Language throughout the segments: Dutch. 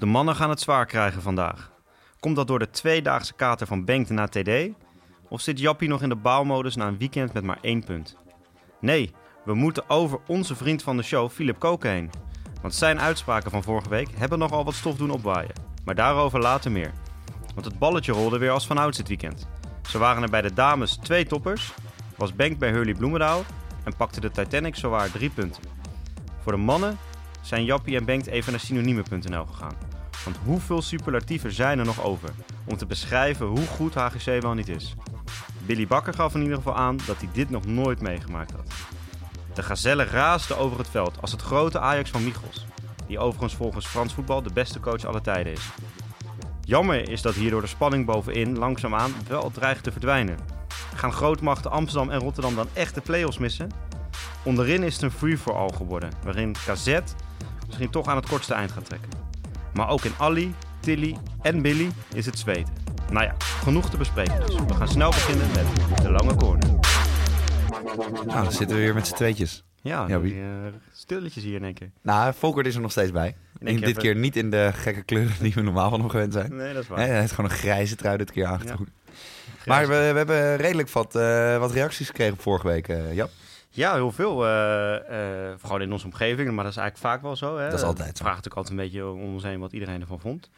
De mannen gaan het zwaar krijgen vandaag. Komt dat door de tweedaagse kater van Benkte naar TD? Of zit Jappie nog in de baalmodus na een weekend met maar één punt? Nee, we moeten over onze vriend van de show, Philip Koken heen. Want zijn uitspraken van vorige week hebben nogal wat stof doen opwaaien. Maar daarover later meer. Want het balletje rolde weer als vanouds dit weekend. Ze waren er bij de dames twee toppers, was Benk bij Hurley Bloemendaal en pakte de Titanic zowaar drie punten. Voor de mannen zijn Jappie en Bengt even naar synonieme.nl gegaan. Want hoeveel superlatieven zijn er nog over om te beschrijven hoe goed HGC wel niet is? Billy Bakker gaf in ieder geval aan dat hij dit nog nooit meegemaakt had. De gazelle raasde over het veld als het grote Ajax van Michels, die overigens volgens Frans voetbal de beste coach aller tijden is. Jammer is dat hierdoor de spanning bovenin langzaamaan wel dreigt te verdwijnen. Gaan grootmachten Amsterdam en Rotterdam dan echt de play-offs missen? Onderin is het een free-for-all geworden, waarin KZ misschien toch aan het kortste eind gaat trekken. Maar ook in Ali, Tilly en Billy is het zweten. Nou ja, genoeg te bespreken dus. We gaan snel beginnen met de lange corner. Nou, dan zitten we weer met z'n tweetjes. Ja, Ja, die, eh, stilletjes hier in één keer. Nou, Volkert is er nog steeds bij. In dit keer niet in de gekke kleuren die we normaal van hem gewend zijn. Nee, dat is waar. Nee, hij heeft gewoon een grijze trui dit keer aangetrokken. Maar we, we hebben redelijk wat, eh, wat reacties gekregen vorige week, eh Jap. Ja, heel veel. eh, gewoon in onze omgeving, maar dat is eigenlijk vaak wel zo. Hè? Dat is altijd zo. Vragen natuurlijk altijd een beetje om ons heen wat iedereen ervan vond.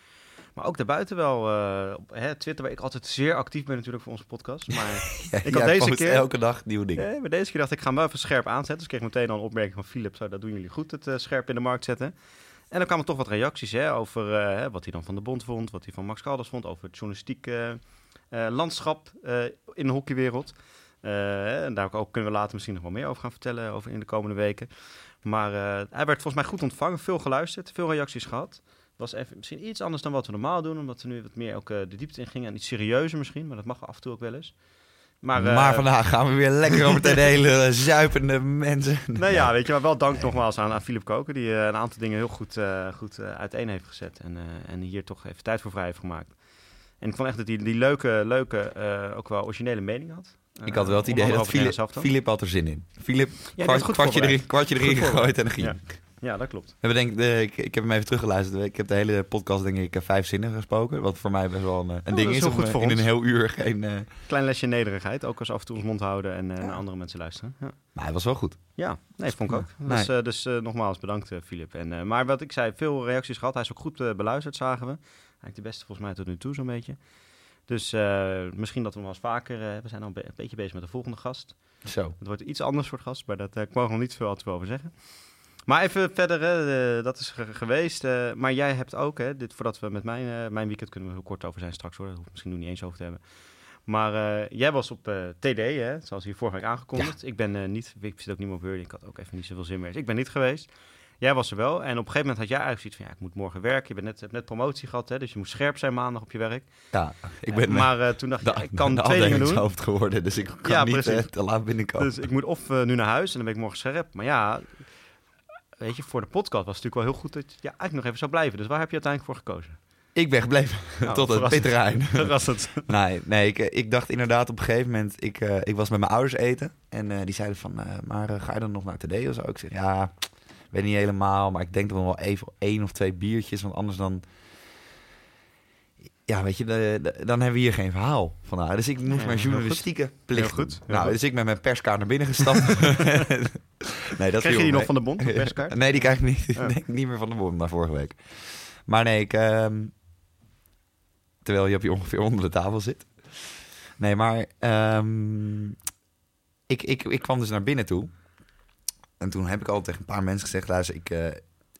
Maar ook daarbuiten wel. eh, op hè, Twitter, waar ik altijd zeer actief ben natuurlijk voor onze podcast. Maar, Ik had deze keer- elke dag nieuwe dingen. eh, maar deze keer dacht ik, ik ga hem wel even scherp aanzetten. Dus ik kreeg meteen al een opmerking van Philip. Zo, dat doen jullie goed, het scherp in de markt zetten. En dan kwamen toch wat reacties hè, over wat hij dan van de bond vond. Wat hij van Max Kalders vond. Over het journalistiek landschap in de hockeywereld. Eh, en daar ook kunnen we later misschien nog wel meer over gaan vertellen over in de komende weken. Maar eh, hij werd volgens mij goed ontvangen, veel geluisterd, veel reacties gehad. Het was even misschien iets anders dan wat we normaal doen, omdat we nu wat meer ook eh, de diepte in gingen en iets serieuzer misschien, maar dat mag af en toe ook wel eens. Maar, Maar, vandaag gaan we weer lekker over de hele zuipende mensen. nou ja, weet je, maar wel dank nogmaals aan, aan Philip Koken, die een aantal dingen heel goed, goed uiteen heeft gezet en, en hier toch even tijd voor vrij heeft gemaakt. En ik vond echt dat hij die leuke, leuke eh, ook wel originele mening had. Ik had wel het Eh, idee dat. Philip had er zin in. Kwart- had goed kwartje, erin, kwartje erin gegooid en dan ging. Ja. Ja, dat klopt. We denk, ik- de, ik, ik heb hem even teruggeluisterd. Ik heb de hele podcast denk ik eh, vijf zinnen gesproken. Wat voor mij best wel een, eh, een dat ding is is. heel om goed eh, voor in ons. een heel uur geen... eh, Klein lesje nederigheid, ook als af en toe ons mond houden en eh, naar andere mensen luisteren. Ja. Maar hij was wel goed. Ja, nee, vond ik ook. Nee. Dus, eh, dus eh, nogmaals bedankt, eh, Filip. En, eh, maar wat ik zei, veel reacties gehad. Hij is ook goed eh, beluisterd, zagen we. Eigenlijk de beste volgens mij tot nu toe, zo'n beetje. Dus eh, misschien dat we nog wel eens vaker... eh, we zijn al een, be- een beetje bezig met de volgende gast. Zo. Het wordt iets anders soort gast, maar daar uh, ik mag nog niet veel over zeggen. Maar even verder, hè, eh, dat is ge- geweest. eh, maar jij hebt ook, hè, dit, voordat we met mijn, eh, mijn weekend kunnen we heel kort over zijn straks hoor. Ik misschien nu niet eens over te hebben. Maar eh, jij was op eh, TD, hè, zoals hier vorige week aangekondigd. Ik ben eh, niet, ik zit ook niet meer op Word, ik had ook even niet zoveel zin meer. Dus ik ben niet geweest. Jij was er wel. En op een gegeven moment had jij eigenlijk zoiets van, ja, ik moet morgen werken. Je bent net, hebt net promotie gehad, hè, dus je moet scherp zijn maandag op je werk. Ja, ik ben Eh, maar eh, toen dacht ik, ja, ik kan twee dingen doen. afdelingshoofd geworden. Dus ik kan Ja, niet eh, te laat binnenkomen. Dus ik moet of nu naar huis en dan ben ik morgen scherp. Maar ja, weet je, voor de podcast was het natuurlijk wel heel goed dat je ja, eigenlijk nog even zou blijven. Dus waar heb je uiteindelijk voor gekozen? Ik ben gebleven Nou, tot het verrassend. pitterrein. Verrassend. Nee, nee ik, ik dacht inderdaad op een gegeven moment... Ik, ik was met mijn ouders eten. En die zeiden van... maar ga je dan nog naar TD of zo? Ik zeg, ja, weet niet helemaal. Maar ik denk dan wel even één of twee biertjes. Want anders dan... Ja, weet je, de- de- dan hebben we hier geen verhaal van haar. Dus ik moest Ja, mijn journalistieke plicht Heel goed, heel nou, goed. dus ik met mijn perskaart naar binnen gestapt. nee, dat Krijg je die nog van de bond, de perskaart? Nee, die krijg ik niet, Oh. niet meer van de bom naar vorige week. Maar nee, ik, ehm, terwijl je op je ongeveer onder de tafel zit. Nee, maar ehm, ik, ik, ik kwam dus naar binnen toe. En toen heb ik al tegen een paar mensen gezegd... luister, ik, eh,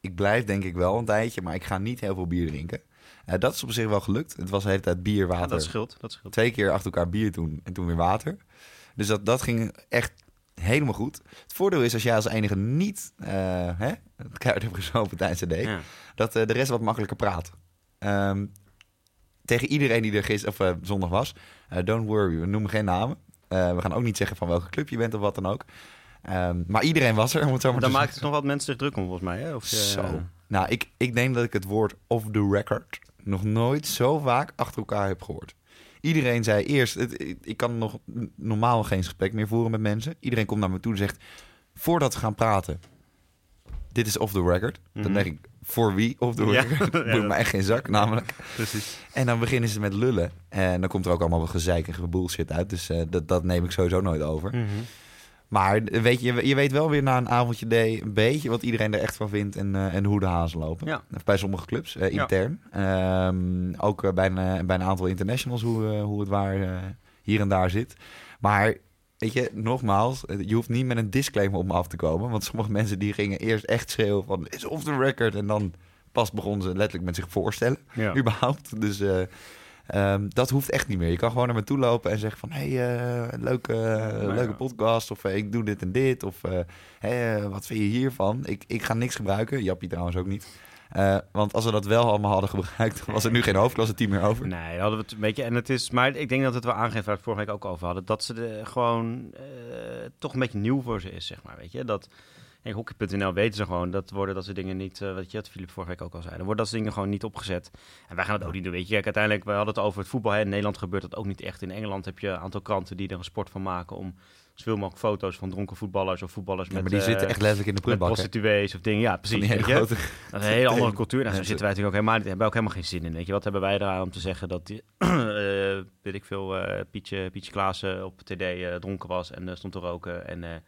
ik blijf denk ik wel een tijdje... maar ik ga niet heel veel bier drinken. Eh, dat is op zich wel gelukt. Het was de hele tijd bier, Ja, water. dat scheelt, dat scheelt. Twee keer achter elkaar bier doen en toen weer water. Dus dat, dat ging echt helemaal goed. Het voordeel is als jij als enige niet eh hè, het keihard hebt gezopen tijdens de day, Ja. dat de rest wat makkelijker praat. Ehm, tegen iedereen die er gisteren of zondag was, don't worry, we noemen geen namen. We gaan ook niet zeggen van welke club je bent of wat dan ook. Ehm, maar iedereen was er, om het zo maar Dan maakt het nog wat mensen zich druk om, volgens mij. Hè? Of, Zo. Nou, ik, ik denk dat ik het woord off the record nog nooit zo vaak achter elkaar heb gehoord. Iedereen zei eerst, het, ik- ik kan nog normaal geen gesprek meer voeren met mensen. Iedereen komt naar me toe en zegt, voordat we gaan praten, dit is off the record. Dan Mhm. denk ik, voor wie of de Ja. record. Ja, Boeit dat- me echt geen zak, namelijk. Precies. En dan beginnen ze met lullen. En dan komt er ook allemaal wat gezeikige bullshit uit. Dus eh, dat, dat neem ik sowieso nooit over. Mhm. Maar weet je, je weet wel weer na een avondje D een beetje wat iedereen er echt van vindt en, eh, en hoe de hazen lopen. Ja. Bij sommige clubs, eh, Ja. intern. Ehm, ook eh, bij, een, bij een aantal internationals hoe, hoe het waar hier en daar zit. Maar weet je, nogmaals, je hoeft niet met een disclaimer op me af te komen. Want sommige mensen die gingen eerst echt schreeuwen van is off the record. En dan pas begonnen ze letterlijk met zich voorstellen Ja. überhaupt. Dus eh, ehm, dat hoeft echt niet meer. Je kan gewoon naar me toe lopen en zeggen van... hé, hey, eh, leuke, ja. leuke podcast of eh, ik doe dit en dit. Of eh, wat vind je hiervan? Ik, ik ga niks gebruiken. Jappie trouwens ook niet. Want als we dat wel allemaal hadden gebruikt... was er nu geen hoofdklasse team meer over. Nee, hadden we het een beetje. En het is, maar ik denk dat het wel aangeeft waar we het vorige week ook over hadden. Dat ze de, gewoon toch een beetje nieuw voor ze is, zeg maar. Weet je dat. Hockey.nl weten ze gewoon dat worden dat soort dingen niet. eh, wat je wat Filip vorige week ook al zei. Dan worden dat soort dingen gewoon niet opgezet. En wij gaan het ook niet doen. Weet je, kijk, uiteindelijk, we hadden het over het voetbal. Hè. In Nederland gebeurt dat ook niet echt. In Engeland heb je een aantal kranten die er een sport van maken om zoveel mogelijk foto's van dronken voetballers of voetballers Ja, met. maar die eh, zitten echt letterlijk in de prullenbak. prostituees of dingen. Ja, precies. hele grote... Dat is een hele andere cultuur. Nou, zo Mensen- zitten wij natuurlijk ook helemaal niet. Hebben we ook helemaal geen zin in. Weet je, wat hebben wij eraan om te zeggen dat die, eh, weet ik veel, Pietje, Pietje Klaassen op TD dronken was en stond te roken en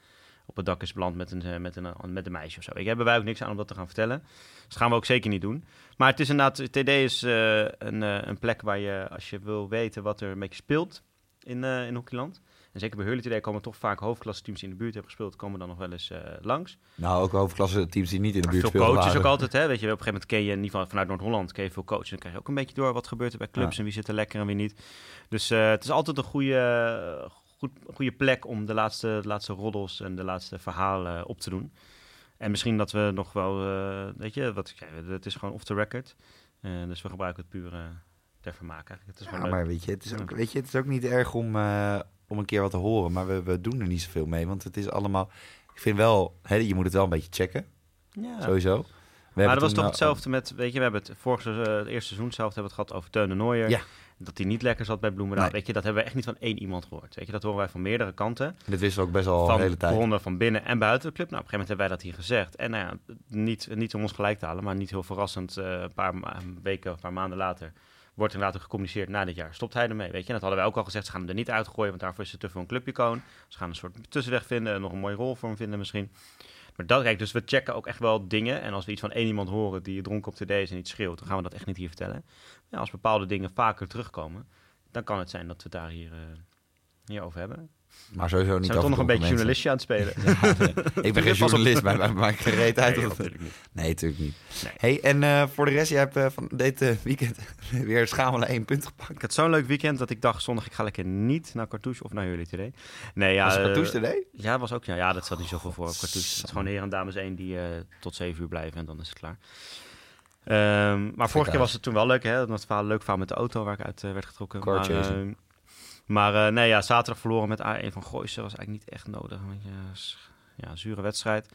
op het dak is beland met een, eh, met, een, met een meisje of zo. Je, hebben wij ook niks aan om dat te gaan vertellen. Dus dat gaan we ook zeker niet doen. Maar het is inderdaad, TD is eh, een, eh, een plek waar je, als je wil weten wat er een beetje speelt in, eh in Hockeyland. En zeker bij Hurley TD komen toch vaak hoofdklasse teams die in de buurt hebben gespeeld, komen dan nog wel eens eh, langs. Nou, ook hoofdklasse teams die niet in de buurt Veel spelen. coaches waren. ook altijd, hè? Weet je, op een gegeven moment ken je, in ieder geval vanuit Noord-Holland, ken je veel coaches. Dan krijg je ook een beetje door wat gebeurt er bij clubs Ja. en wie zit er lekker en wie niet. Dus eh, het is altijd een goede, goed, goede plek om de laatste, de laatste roddels en de laatste verhalen eh, op te doen. En misschien dat we nog wel, eh, weet je, wat het is gewoon off the record. Eh, dus we gebruiken het puur ter vermaak eigenlijk. Het is Ja, gewoon leuk. maar weet je, het is ook, weet je, het is ook niet erg om, om een keer wat te horen. Maar we, we doen er niet zoveel mee. Want het is allemaal... Ik vind wel... Hè, je moet het wel een beetje checken. Ja. Sowieso. We Maar hebben dat was toch eh, hetzelfde met, weet je, we hebben het vorig seizoen, eh, het eerste seizoen zelf hebben we het gehad over Teun de Nooier. Ja. Dat hij niet lekker zat bij Bloemendaal. Nee. Weet je, dat hebben we echt niet van één iemand gehoord. Weet je, dat horen wij van meerdere kanten. Dit wisten we ook best al van de hele tijd. bronnen van binnen en buiten de club. Nou, op een gegeven moment hebben wij dat hier gezegd. En nou ja, niet, niet om ons gelijk te halen, maar niet heel verrassend. eh, een paar weken of een paar maanden later wordt inderdaad ook gecommuniceerd na dit jaar. Stopt hij ermee, weet je. En dat hadden wij ook al gezegd. Ze gaan hem er niet uitgooien, want daarvoor is het te veel een clubicoon. Ze gaan een soort tussenweg vinden en nog een mooie rol voor hem vinden misschien. Maar dat, kijk, dus we checken ook echt wel dingen. En als we iets van één iemand horen die dronken op TD is en iets schreeuwt, dan gaan we dat echt niet hier vertellen. Ja, als bepaalde dingen vaker terugkomen, dan kan het zijn dat we het daar hier, eh, hier over hebben. Maar sowieso niet Zijn we toch nog een beetje journalistje aan het spelen? mensen. Ja, nee. ik ben geen journalist, maar mij maakt geen reet uit. Nee, natuurlijk niet. Nee, natuurlijk niet. Nee. Hey, en eh, voor de rest, jij hebt eh, van dit eh, weekend weer schamele één punt gepakt. Ik had zo'n leuk weekend dat ik dacht zondag ik ga lekker niet naar Cartouche of naar jullie today. Nee, ja, Was Cartouche today? Ja, was ook ja. Ja, dat zat niet zoveel voor op Cartouche. Het is gewoon heren en dames één die tot zeven uur blijven en dan is het klaar. Ehm, maar vorige keer was het toen wel leuk, hè? Dat was het verhaal, leuk verhaal met de auto waar ik uit werd getrokken. Car maar eh, nee, ja, zaterdag verloren met A1 van Gooisen was eigenlijk niet echt nodig. Want s- ja, zure wedstrijd.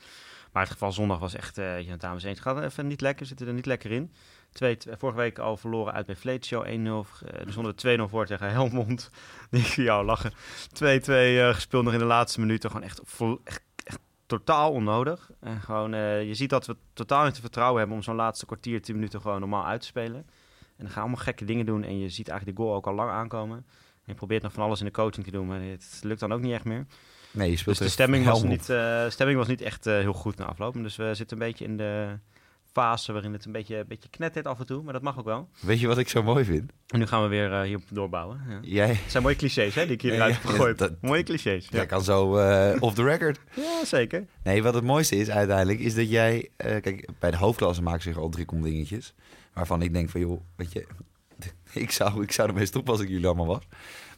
Maar het geval zondag was echt, eh ja, dames één. Het gaat even niet lekker, zitten er niet lekker in. Twee, vorige week al verloren uit bij Fleetshow 1-0. Uh, er stonden 2-0 voor tegen Helmond. Die voor jou lachen. 2-2 eh, gespeeld nog in de laatste minuten. Gewoon echt, echt, echt totaal onnodig. En gewoon, je ziet dat we totaal niet te vertrouwen hebben om zo'n laatste kwartier, 10 minuten gewoon normaal uit te spelen. En dan gaan allemaal gekke dingen doen. En je ziet eigenlijk die goal ook al lang aankomen. Je probeert nog van alles in de coaching te doen, maar het lukt dan ook niet echt meer. Nee, je speelt Dus de stemming was, niet, eh, stemming was niet echt eh, heel goed na afloop. Dus we zitten een beetje in de fase waarin het een beetje, een beetje knettert af en toe. Maar dat mag ook wel. Weet je wat ik zo mooi vind? En nu gaan we weer eh, hierop doorbouwen. Ja. Jij, Het zijn mooie clichés hè, die ik hier Ja, eruit ja, heb gegooid. dat- mooie clichés. Ja. jij kan zo off the record. ja, zeker. Nee, wat het mooiste is uiteindelijk, is dat jij... kijk, bij de hoofdklasse maken zich al drie dingetjes. Waarvan ik denk van, joh, weet je... Ik zou, ik zou ermee stoppen als ik jullie allemaal was.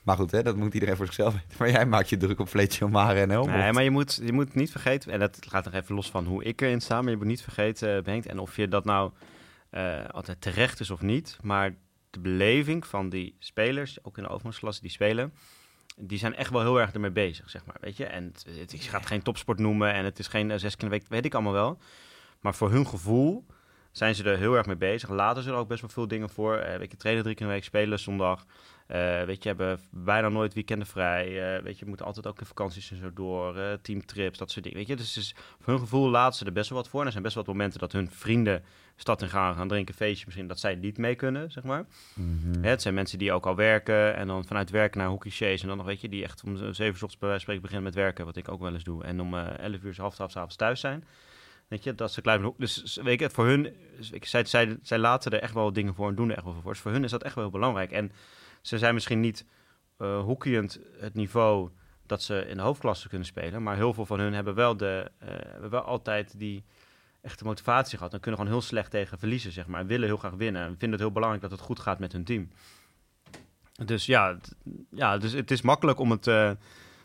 Maar goed, hè, dat moet iedereen voor zichzelf weten. Maar jij maakt je druk op Fleetje, Mare en Helmond. Nee, maar je moet, je moet niet vergeten, en dat gaat nog even los van hoe ik erin sta, maar je moet niet vergeten, eh, Bengt, en of je dat nou eh, altijd terecht is of niet, maar de beleving van die spelers, ook in de overgangsklasse die spelen, die zijn echt wel heel erg ermee bezig, zeg maar, weet je. En het, gaat geen topsport noemen en het is geen eh, zes keer in week, weet ik allemaal wel. Maar voor hun gevoel zijn ze er heel erg mee bezig. Laten ze er ook best wel veel dingen voor. Uh, weet je, trainen drie keer in de week, spelen zondag. Uh, weet je, hebben bijna nooit weekenden vrij. Uh, weet je, moeten altijd ook de vakanties en zo door. Uh, teamtrips, dat soort dingen. Weet je, dus, dus voor hun gevoel laten ze er best wel wat voor. En er zijn best wel wat momenten dat hun vrienden stad in gaan, gaan drinken, feestje misschien, dat zij niet mee kunnen, zeg maar. Mhm. het zijn mensen die ook al werken en dan vanuit werken naar hockeychaise en dan nog, weet je, die echt om zeven uur ochtends bij wijze spreken beginnen met werken, wat ik ook wel eens doe. En om elf uur, half twaalf avonds thuis zijn. Weet je, dat een klein Dus weet je, voor hun, zij, zij, zij laten er echt wel dingen voor en doen er echt wel voor. Dus voor hun is dat echt wel heel belangrijk. En ze zijn misschien niet uh, het niveau dat ze in de hoofdklasse kunnen spelen. Maar heel veel van hun hebben wel, de, uh, hebben wel altijd die echte motivatie gehad. Dan kunnen gewoon heel slecht tegen verliezen, zeg maar. En willen heel graag winnen. En vinden het heel belangrijk dat het goed gaat met hun team. Dus ja, ja dus het is makkelijk om het uh,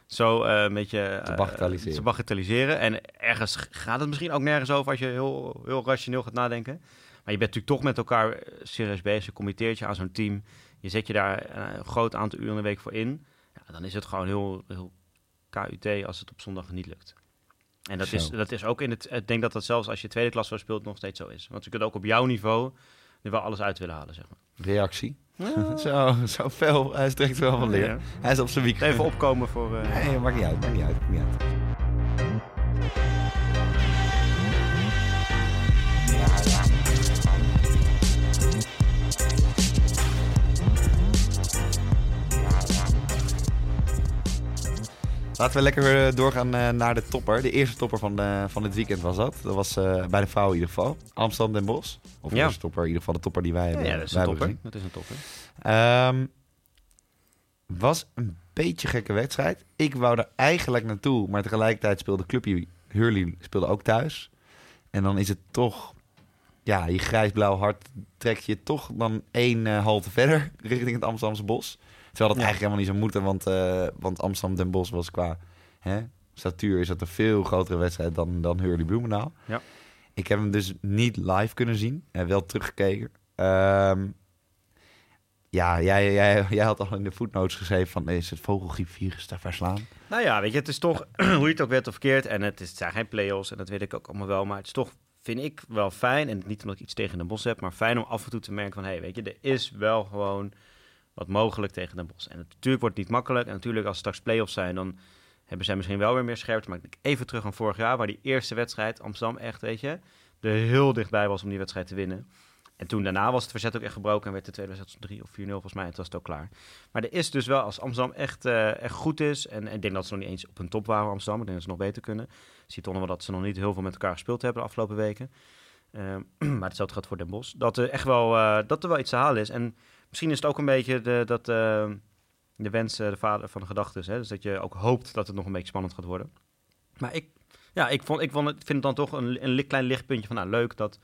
zo een beetje te bagatelliseren. te bagatelliseren. En ergens gaat het misschien ook nergens over als je heel, heel rationeel gaat nadenken. Maar je bent natuurlijk toch met elkaar serieus bezig. Je committeert je aan zo'n team je zet je daar een groot aantal uren in de week voor in, ja, dan is het gewoon heel, heel KUT als het op zondag niet lukt. En dat, is, dat is ook in het. Ik denk dat dat zelfs als je tweede klas zo speelt nog steeds zo is. Want je kunt ook op jouw niveau er wel alles uit willen halen, zeg maar. Reactie? zo, zo fel. Hij is direct wel van leer. Hij is op zijn wiek. Even opkomen voor... Uh... Nee, maakt niet uit, maakt niet uit, maakt niet uit. Laten we lekker eh, doorgaan eh, naar de topper. De eerste topper van, de, van dit weekend was dat. Dat was uh, bij de vrouwen in ieder geval. Amsterdam Den Bosch. Of de topper, in ieder geval de topper die wij hebben. Ja, dat is een topper. Dat is een topper. Um, was een beetje gekke wedstrijd. Ik wou er eigenlijk naartoe, maar tegelijkertijd speelde clubje Hurley speelde ook thuis. En dan is het toch, ja, je grijs-blauw hart trekt je toch dan één uh, halte verder richting het Amsterdamse bos. Terwijl dat eigenlijk helemaal niet zou moeten, want, uh, want Amsterdam Den Bosch was qua hè, statuur is dat een veel grotere wedstrijd dan, dan Hurley Bloemendaal. Ja. Ik heb hem dus niet live kunnen zien, en wel teruggekeken. Um, ja, jij, jij, jij had al in de footnotes geschreven van is het vogelgriepvirus te verslaan? Nou ja, weet je, het is toch, hoe je het ook werd of verkeerd, en het, is, het zijn geen play-offs en dat weet ik ook allemaal wel, maar het is toch, vind ik wel fijn, en niet omdat ik iets tegen de bos heb, maar fijn om af en toe te merken van, hé, hey, weet je, er is wel gewoon wat mogelijk tegen Den Bosch. En het, natuurlijk wordt het niet makkelijk. En natuurlijk als straks play-offs zijn, dan hebben zij misschien wel weer meer scherpte. Maar ik even terug aan vorig jaar, waar die eerste wedstrijd, Amsterdam echt, weet je, er heel dichtbij was om die wedstrijd te winnen. En toen daarna was het verzet ook echt gebroken en werd de tweede wedstrijd 3 of 4-0 volgens mij. En toen was het ook klaar. Maar er is dus wel, als Amsterdam echt, uh, echt goed is, en, ik denk dat ze nog niet eens op hun top waren, Amsterdam. Ik denk dat ze nog beter kunnen. Ziet nog wel dat ze nog niet heel veel met elkaar gespeeld hebben de afgelopen weken. Uh, maar hetzelfde gaat voor Den Bosch. Dat er echt wel, uh, dat er wel iets te halen is. En misschien is het ook een beetje de, dat, uh, de wens, uh, de vader van de gedachten. Dus dat je ook hoopt dat het nog een beetje spannend gaat worden. Maar ik, ja, ik, vond, ik vond het, vind het dan toch een, een klein lichtpuntje van nou, leuk dat,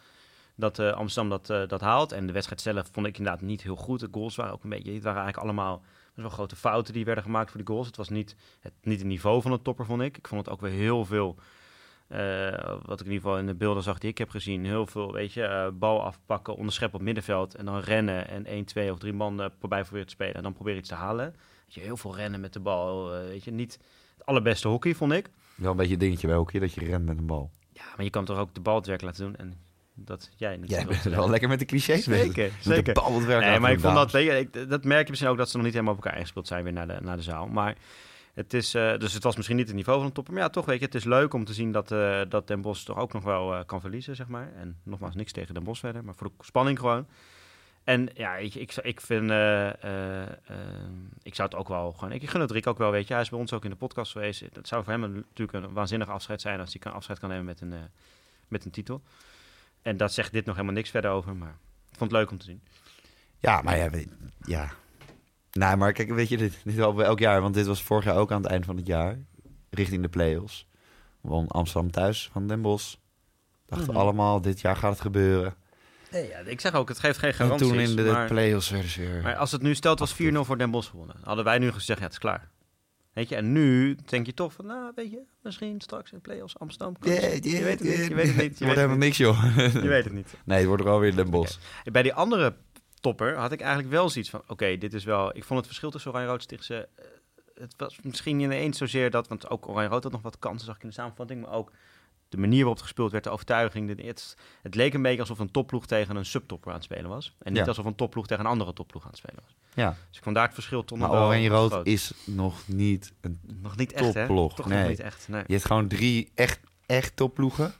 dat uh, Amsterdam dat, dat haalt. En de wedstrijd zelf vond ik inderdaad niet heel goed. De goals waren ook een beetje, het waren eigenlijk allemaal wel grote fouten die werden gemaakt voor die goals. Het was niet het, niet het niveau van de topper, vond ik. Ik vond het ook weer heel veel wat ik in ieder geval in de beelden zag die ik heb gezien. Heel veel, weet je, uh, bal afpakken, onderscheppen op middenveld. En dan rennen en 1, 2 of 3 man uh, voorbij proberen te spelen. En dan proberen iets te halen. Weet je, heel veel rennen met de bal. weet je, niet het allerbeste hockey, vond ik. Wel een beetje een dingetje bij hockey, dat je rent met een bal. Ja, maar je kan toch ook de bal het werk laten doen. En dat jij niet. Jij bent wel lekker met de clichés Zeker, zeker. de bal het werk nee, maar ik vond dat, ik, dat merk je misschien ook dat ze nog niet helemaal op elkaar ingespeeld zijn weer naar de, naar de zaal. Maar het is, uh, dus het was misschien niet het niveau van een topper. Maar ja, toch weet je, het is leuk om te zien dat, uh, dat Den Bos toch ook nog wel uh, kan verliezen, zeg maar. En nogmaals, niks tegen Den Bos verder, maar voor de spanning gewoon. En ja, ik, ik, ik vind, ik zou het ook wel gewoon, ik gun het Rick ook wel, weet je. Hij is bij ons ook in de podcast geweest. Het zou voor hem natuurlijk een waanzinnig afscheid zijn als hij kan, afscheid kan nemen met een, met een titel. En dat zegt dit nog helemaal niks verder over, maar ik vond het leuk om te zien. Ja, maar ja, ja nou, maar kijk, weet je, dit, dit wel elk jaar. Want dit was vorig jaar ook aan het eind van het jaar. Richting de play-offs. Won Amsterdam thuis van Den Bosch. Dachten Mhm. allemaal, dit jaar gaat het gebeuren. Nee, ja, ik zeg ook, het geeft geen En garanties. toen in de maar, play-offs weer... maar als het nu stelt was 4-0 voor Den Bosch gewonnen, hadden wij nu gezegd, ja, het is klaar. Weet je, en nu denk je toch van, nou, weet je, misschien straks in de play-offs Amsterdam. Yeah, je weet het niet, je weet het niet. Je wordt helemaal niks, joh. Je weet het niet. Nee, het wordt er alweer Den Bosch. Bij die andere topper had ik eigenlijk wel zoiets van, oké, dit is wel... Ik vond het verschil tussen Oranje Rood Stichtse... Uh, het was misschien niet eens zozeer dat, want ook Oranje Rood had nog wat kansen, zag ik in de samenvatting, maar ook de manier waarop het gespeeld werd, de overtuiging. De, het, het leek een beetje alsof een topploeg tegen een subtopper aan het spelen was. En niet Ja. alsof een topploeg tegen een andere topploeg aan het spelen was. Ja, Dus ik vond daar het verschil toch maar nog wel Oranje-Rood is nog niet een... nog niet echt, topploeg. Nee. nog niet echt, nee. Je hebt gewoon drie echt, echt topploegen.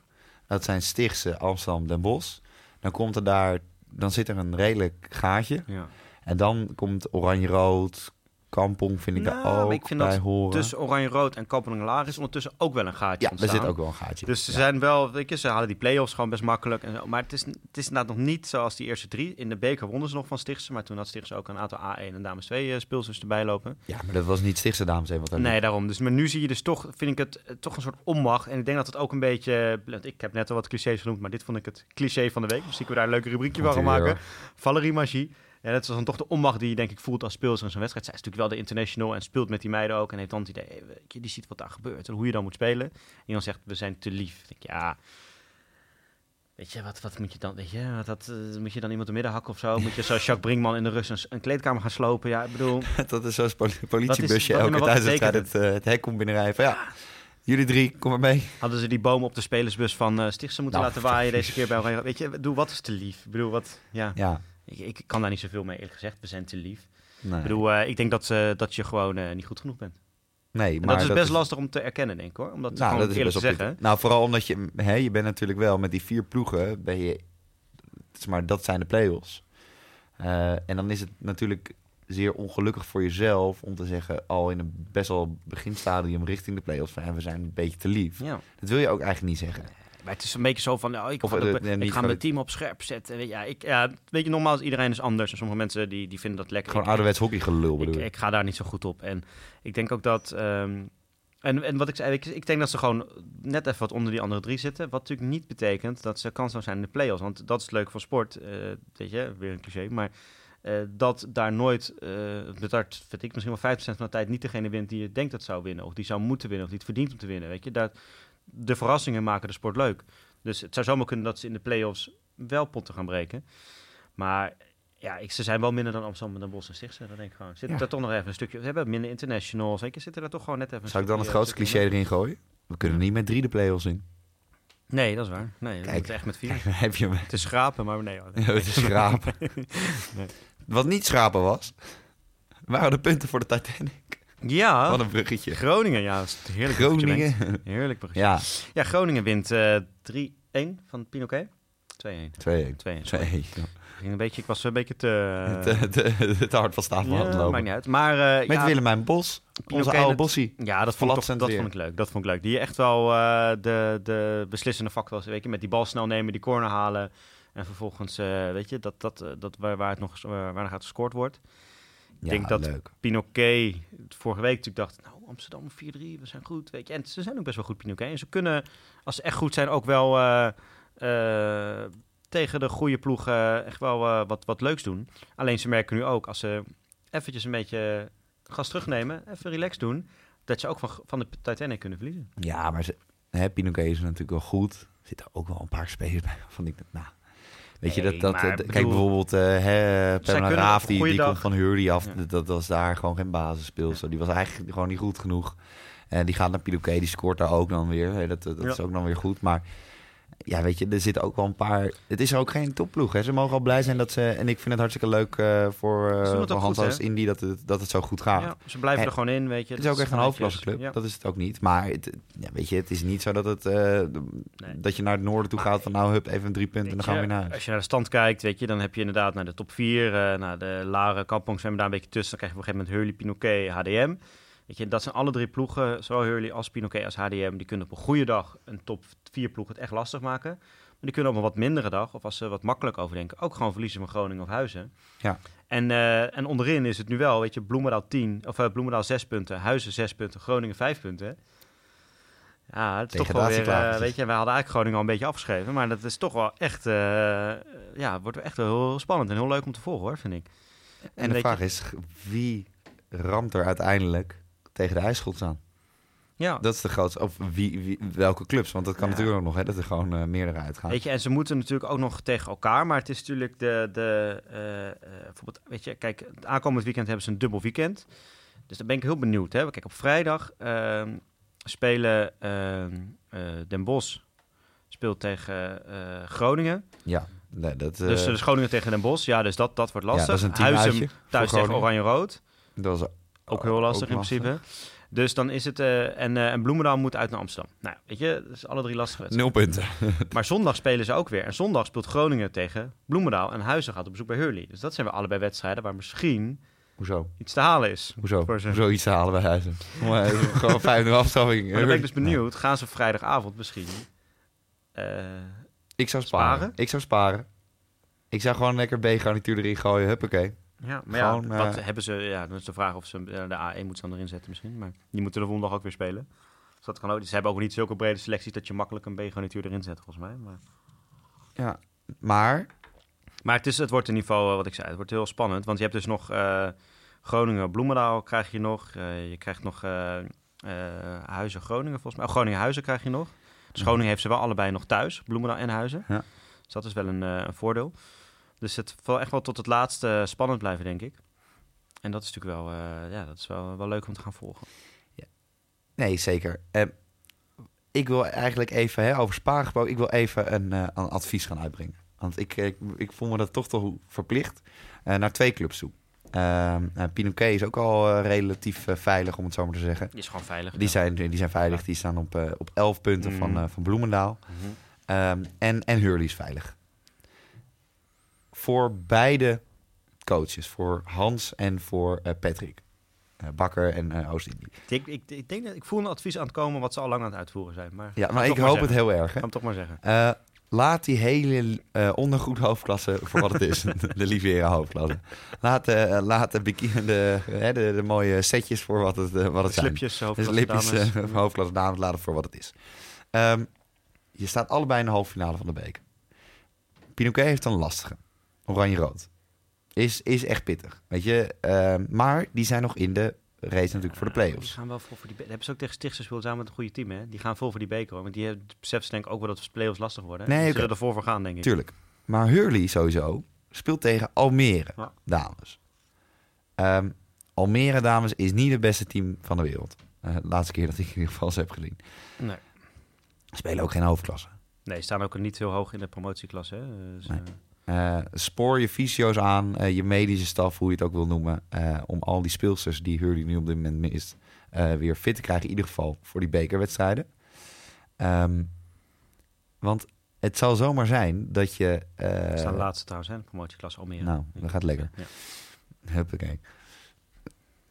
Dat zijn Stichtse, Amsterdam, Den Bosch. Dan komt er daar... Dan zit er een redelijk gaatje. Ja. En dan komt Oranje-Rood, Kampong vind ik Nou, daar ook ik vind bij dat horen. Tussen Oranje-Rood en Kampong Laag is ondertussen ook wel een gaatje ja, er ontstaan. zit ook wel een gaatje. Dus ze Ja. zijn wel, weet je, ze halen die play-offs gewoon best makkelijk. En zo. Maar het is, het is inderdaad nog niet zoals die eerste drie. In de beker wonnen ze nog van Stichtse, maar toen had Stichtse ook een aantal A1 en Dames 2 eh, speelsters erbij lopen. Ja, maar dat was niet Stichtse dames even wat daar Nee, daarom. Dus, maar nu zie je dus toch, vind ik het eh, toch een soort onmacht. En ik denk dat het ook een beetje, want ik heb net al wat clichés genoemd, maar dit vond ik het cliché van de week. Misschien kunnen we daar een leuke rubriekje van gaan weer, maken. Valerie Magie. Ja, dat is dan toch de onmacht die je denk ik voelt als speelster in zo'n wedstrijd. Zij is natuurlijk wel de international en speelt met die meiden ook. En heeft dan het idee, weet je, die ziet wat daar gebeurt en hoe je dan moet spelen. En dan zegt, we zijn te lief. Denk ik, ja, weet je, wat, wat moet je dan, weet je, wat, dat, eh, moet je dan iemand de midden hakken of zo? Moet je zoals Jacques Brinkman in de rust een, een kleedkamer gaan slopen? Ja, ik bedoel, Dat is zo'n poli- politiebusje elke thuiswedstrijd betekent het, eh, het hek komt binnenrijden. Van ja, jullie drie, kom maar mee. hadden ze die bomen op de spelersbus van eh Stichtse moeten Nou, laten waaien deze keer bij Oranje. Weet je, doe wat is te lief? Ik bedoel, wat, ja, Ja, ik, ik kan daar niet zoveel mee eerlijk gezegd. We zijn te lief. nee. Ik bedoel, eh, ik denk dat, eh, dat je gewoon eh, niet goed genoeg bent. nee, En maar dat is best lastig om te erkennen, denk ik hoor. Om dat Nou, dat is eerlijk best te op zeggen. Nou, vooral omdat je, hè, je bent natuurlijk wel met die vier ploegen, ben je, maar dat zijn de play-offs. En dan is het natuurlijk zeer ongelukkig voor jezelf om te zeggen, al in een best wel beginstadium richting de play-offs, van, we zijn een beetje te lief. Ja. Dat wil je ook eigenlijk niet zeggen. Maar het is een beetje zo van, nou, ik Of, ga, nee, ik mijn team op scherp zetten. Weet je, ja, ik, ja, weet je, nogmaals, iedereen is anders. En sommige mensen die, die vinden dat lekker. Gewoon ouderwets hockeygelul bedoel ik, ik. ga daar niet zo goed op. En ik denk ook dat. ehm, en, en wat ik zei, ik, ik denk dat ze gewoon net even wat onder die andere drie zitten. Wat natuurlijk niet betekent dat ze kansloos zijn in de play-offs. Want dat is het leuke van sport. eh, weet je, weer een cliché. Maar eh, dat daar nooit. eh dat vind ik, misschien wel 5% van de tijd niet degene wint die je denkt dat zou winnen. Of die zou moeten winnen. Of die het verdient om te winnen. Weet je, dat, de verrassingen maken de sport leuk. Dus het zou zomaar kunnen dat ze in de play-offs wel potten gaan breken. Maar ja, ik, ze zijn wel minder dan Amsterdam en Den Bosch en Stichtse. Dat denk ik gewoon. Zitten Ja. daar toch nog even een stukje... Ze hebben minder internationals. Je, zitten daar toch gewoon net even Zou ik dan het grootste cliché erin gooien? We kunnen niet met drie de play-offs in. Nee, dat is waar. Nee, Kijk. echt met vier. Kijk, dan heb je is schrapen, maar nee. hoor. Het is schrapen. Nee. Wat niet schrapen was, waren de punten voor de Titanic. Ja, Wat een bruggetje. Groningen. Ja, dat is een heerlijk bruggetje, Groningen. Bengt. Heerlijk bruggetje. Ja, Ja, Groningen wint eh 3-1 van Pinoquet. 2-1. 2-1. 2-1. 2-1. sorry. Ging een beetje, ik was een beetje te... te, te, te hard van het ja, lopen. maakt niet uit. Maar eh, Met ja, Willemijn Bos, onze Pinoquet oude het- bossie. Ja, dat, vond ik, dat vond ik leuk. Dat vond ik leuk. Die echt wel eh, de, de beslissende factor was. Weet je, met die bal snel nemen, die corner halen. En vervolgens, eh, weet je, dat, dat, dat waar, waar het nog waar, waar gaat gescoord wordt. Ja, denk dat- leuk. Pinoquet, vorige week natuurlijk dacht, nou, Amsterdam 4-3, we zijn goed, weet je. En ze zijn ook best wel goed, Pinoquet. En ze kunnen, als ze echt goed zijn, ook wel eh, eh, tegen de goede ploegen echt wel eh, wat, wat leuks doen. Alleen ze merken nu ook, als ze eventjes een beetje gas terugnemen, even relax doen, dat ze ook van, van de Titanic kunnen verliezen. Ja, maar ze, hè, Pinoquet is natuurlijk wel goed. Er zitten ook wel een paar spelers bij van ik nou, Weet je, dat, dat, maar bedoel- kijk bijvoorbeeld, hè, Pamela kunnen Raaf, die, die dag- komt van Hurley af. Ja. Dat, was daar gewoon geen basisspeelster. Die was eigenlijk gewoon niet goed genoeg. En die gaat naar Pinoquet, die scoort daar ook dan weer. Dat dat is ook dan weer goed. Maar ja, weet je, er zitten ook wel een paar... Het is ook geen topploeg. Hè. Ze mogen al blij zijn dat ze... En ik vind het hartstikke leuk eh, voor, uh, voor Hans als? Indie dat het, dat het zo goed gaat. Ja, ze blijven En- er gewoon in, weet je. Het is ook echt een netjes. hoofdklasseclub. Ja. Dat is het ook niet. Maar het, ja, weet je, het is niet zo dat, het, eh, dat je naar het noorden toe Maar- gaat van nou, hup, even drie punten en dan gaan we weer naar huis. Als je naar de stand kijkt, weet je, dan heb je inderdaad naar de top 4, naar de Laren, Kampong zwemmen daar een beetje tussen. Dan krijg je op een gegeven moment Hurley, Pinoquet, HDM. Weet je, dat zijn alle drie ploegen, zowel Hurley als Pinoquet als HDM, die kunnen op een goede dag een top 4 ploeg het echt lastig maken. Maar die kunnen op een wat mindere dag, of als ze wat makkelijk overdenken, ook gewoon verliezen van Groningen of Huizen. Ja. En, eh, en onderin is het nu wel, weet je, Bloemendaal 10, of uh, Bloemendaal 6 punten, Huizen 6 punten, Groningen 5 punten. Ja, het is toch wel weer, uh, weet je, wij hadden eigenlijk Groningen al een beetje afgeschreven, maar dat is toch wel echt, ja, wordt echt wel heel spannend en heel leuk om te volgen hoor, vind ik. En de vraag je- is, wie ramt er uiteindelijk tegen de ijsschots aan? Ja, Dat is de grootste. Of wie, wie, welke clubs? Want dat kan Ja. natuurlijk ook nog, hè, dat er gewoon eh, meerdere uitgaan. Weet je, en ze moeten natuurlijk ook nog tegen elkaar. Maar het is natuurlijk de. de eh, eh, bijvoorbeeld, weet je, kijk, het aankomend weekend hebben ze een dubbel weekend. Dus daar ben ik heel benieuwd. Hè. Kijk, op vrijdag ehm, spelen ehm, eh, Den Bosch speelt tegen Groningen. Ja, nee, dat, dus, dus Groningen tegen Den Bosch. Ja, dus dat, dat wordt ja, lastig. dat is een thuis tegen. Oranje-Rood. dat was Ook heel lastig in lastig. principe. Dus dan is het... eh, en, eh, en Bloemendaal moet uit naar Amsterdam. Nou, weet je, dat is alle drie lastige wedstrijden. Nul punten. Maar zondag spelen ze ook weer. En zondag speelt Groningen tegen Bloemendaal. En Huizen gaat op bezoek bij Hurley. Dus dat zijn weer allebei wedstrijden waar misschien Hoezo? iets te halen is. Hoezo? Hoezo iets te halen bij Huizen? Gewoon 5-0 afstraffing. Maar dan ben ik dus benieuwd. Gaan ze vrijdagavond misschien... eh, Ik zou sparen. Sparen? Ik zou sparen. Ik zou gewoon lekker B-garnituur erin gooien. Huppakee. Ja, maar Gewoon, ja, wat eh, hebben ze... Ja, dan is de vraag of ze eh, de A1 moeten ze dan erin zetten misschien. Maar die moeten de woensdag ook weer spelen. Dus dat kan ook. Ze hebben ook niet zulke brede selecties dat je makkelijk een B-garnituur erin zet, volgens mij. Maar, Ja. Maar, maar het, is, het wordt in ieder geval, eh, wat ik zei, het wordt heel spannend. Want je hebt dus nog eh, Groningen, Bloemendaal krijg je nog. Eh, je krijgt nog eh eh, Huizen, Groningen volgens mij. Oh, Groningen, Huizen krijg je nog. Dus Ja. Groningen heeft ze wel allebei nog thuis, Bloemendaal en Huizen. Ja. Dus dat is wel een, eh, een voordeel. Dus het zal echt wel tot het laatste spannend blijven, denk ik. En dat is natuurlijk wel, eh, ja, dat is wel, wel leuk om te gaan volgen. nee, zeker. Eh, ik wil eigenlijk even, hè, over gesproken, ik wil even een, eh, een advies gaan uitbrengen. Want ik, ik, ik voel me dat toch toch verplicht eh, naar twee clubs toe. Ehm uh, Pinoquet is ook al relatief veilig, om het zo maar te zeggen. Die is gewoon veilig. Die zijn, die zijn veilig, die staan op, eh, op 11 punten van, Mm. van Bloemendaal. Mhm. Ehm, en, en Hurley is veilig. Voor beide coaches, voor Hans en voor eh, Patrick. Eh, Bakker en eh Oost-Indie. Ik, ik, ik, denk dat ik voel een advies aan het komen wat ze al lang aan het uitvoeren zijn. Maar Ja, maar ik hoop het heel erg. Hè? Hem toch maar zeggen. Laat die hele ondergoed hoofdklasse voor wat het is. de Livera hoofdklasse. Laat, laat de, de, de, de mooie setjes voor wat het, wat het zijn. Slipjes, hoofdklasse lipjes, dames. eh, hoofdklasse dames, laat het voor wat het is. Ehm, je staat allebei in de halve finale van de beker. Pinoquet heeft een lastige. Oranje-rood. Is, is echt pittig, weet je. Ehm, maar die zijn nog in de race natuurlijk voor de Die play-offs. gaan wel vol voor die be- hebben ze ook tegen Stichts gespeeld samen met een goede team, hè? Die gaan vol voor die beker, hoor. Want die hebben- beseffen ze denk ik ook wel dat de play-offs lastig worden. Nee, Nee, Ze zullen ervoor voor gaan, denk ik. Tuurlijk. Maar Hurley sowieso speelt tegen Almere, Ja. dames. Ehm, Almere, dames, is niet het beste team van de wereld. Eh, de laatste keer dat ik in ieder geval ze heb gezien. Nee. Spelen ook geen hoofdklasse. nee, ze staan ook niet heel hoog in de promotieklasse, hè? Dus, Nee. eh, Eh, spoor je fysio's aan, eh, je medische staf, hoe je het ook wil noemen, eh, om al die speelsters die Hurley nu op dit moment mist, weer fit te krijgen, in ieder geval voor die bekerwedstrijden. Ehm, want het zal zomaar zijn dat je... ze staan laatste trouwens, hè? Promotieklasse Almere. nou, dat gaat lekker. Ja. Huppakee.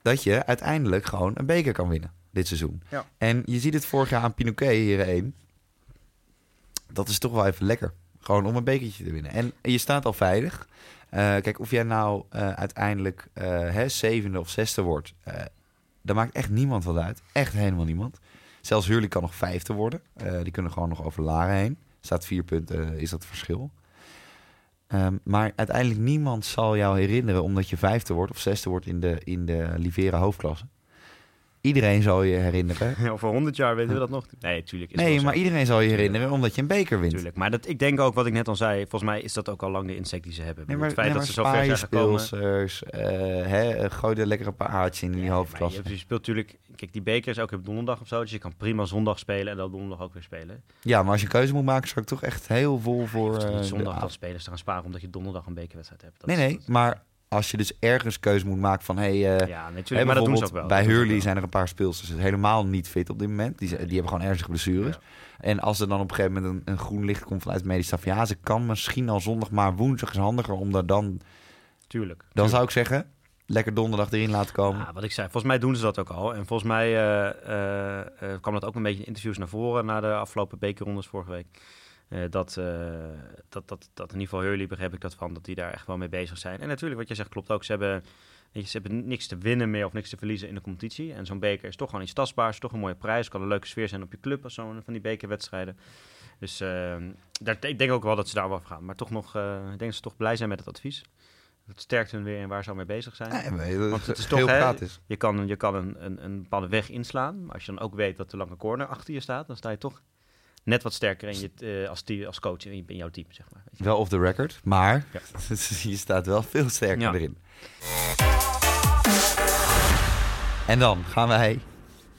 Dat je uiteindelijk gewoon een beker kan winnen dit seizoen. Ja. En je ziet het vorig jaar aan Pinoquet hier één. Dat is toch wel even lekker. Gewoon om een bekertje te winnen. En je staat al veilig. Eh, kijk, of jij nou eh, uiteindelijk eh, hè, zevende of zesde wordt, daar maakt echt niemand wat uit. Echt helemaal niemand. Zelfs Hurley kan nog vijfde worden. Die kunnen gewoon nog over Laren heen. Staat vier punten, is dat verschil. Ehm, maar uiteindelijk niemand zal jou herinneren omdat je vijfde wordt of zesde wordt in de, in de Livera hoofdklasse. Iedereen zal je herinneren. Over 100 jaar weten we dat nog. Nee, tuurlijk. Is Nee, maar zo. iedereen zal je herinneren omdat je een beker wint. Tuurlijk. Maar dat, ik denk ook, wat ik net al zei, volgens mij is dat ook al lang de insect die ze hebben. Nee, het maar, feit nee, dat ze maar zo ver zijn gekomen. eh, hè, gooi er lekker een paar haartjes in die Ja, maar. Je, je speelt natuurlijk, kijk, die beker is ook op donderdag of zo, dus je kan prima zondag spelen en dan donderdag ook weer spelen. Ja, maar als je een keuze moet maken, zou ik toch echt heel vol voor... Eh, niet zondag dan spelers te gaan sparen omdat je donderdag een bekerwedstrijd hebt. Dat Nee, is- nee, maar als je dus ergens keuze moet maken van... Hey, eh, ja, natuurlijk, maar dat doen ze ook wel. Bij Hurley zijn er een paar speelsters helemaal niet fit op dit moment. Die, die hebben gewoon ernstige blessures. En als er dan op een gegeven moment een, een groen licht komt vanuit het medisch staf... Ja, ze kan misschien al zondag, maar woensdag is handiger. Omdat dan, Tuurlijk. dan zou ik zeggen, lekker donderdag erin laten komen. Ja, wat ik zei, volgens mij doen ze dat ook al. En volgens mij eh, eh, kwam dat ook een beetje in interviews naar voren na de afgelopen bekerrondes vorige week. Eh, dat, eh, dat, dat, dat in ieder geval Hurley begreep ik dat van, dat die daar echt wel mee bezig zijn. En natuurlijk, wat je zegt klopt ook. Ze hebben, weet je, ze hebben niks te winnen meer of niks te verliezen in de competitie. En zo'n beker is toch gewoon iets tastbaars, toch een mooie prijs. Kan een leuke sfeer zijn op je club als zo'n van die bekerwedstrijden. Dus eh, daar, ik denk ook wel dat ze daar wel voor gaan. Maar toch nog, eh, ik denk dat ze toch blij zijn met het advies. Het sterkt hun weer in waar ze al mee bezig zijn. Nee, dat Want het is toch, hè. Je kan, je kan een, een, een bepaalde weg inslaan. Maar als je dan ook weet dat de lange corner achter je staat, dan sta je toch net wat sterker in je, eh, als, als coach in, in jouw team, zeg maar. Wel off the record, maar Ja. je staat wel veel sterker Ja. erin. En dan gaan wij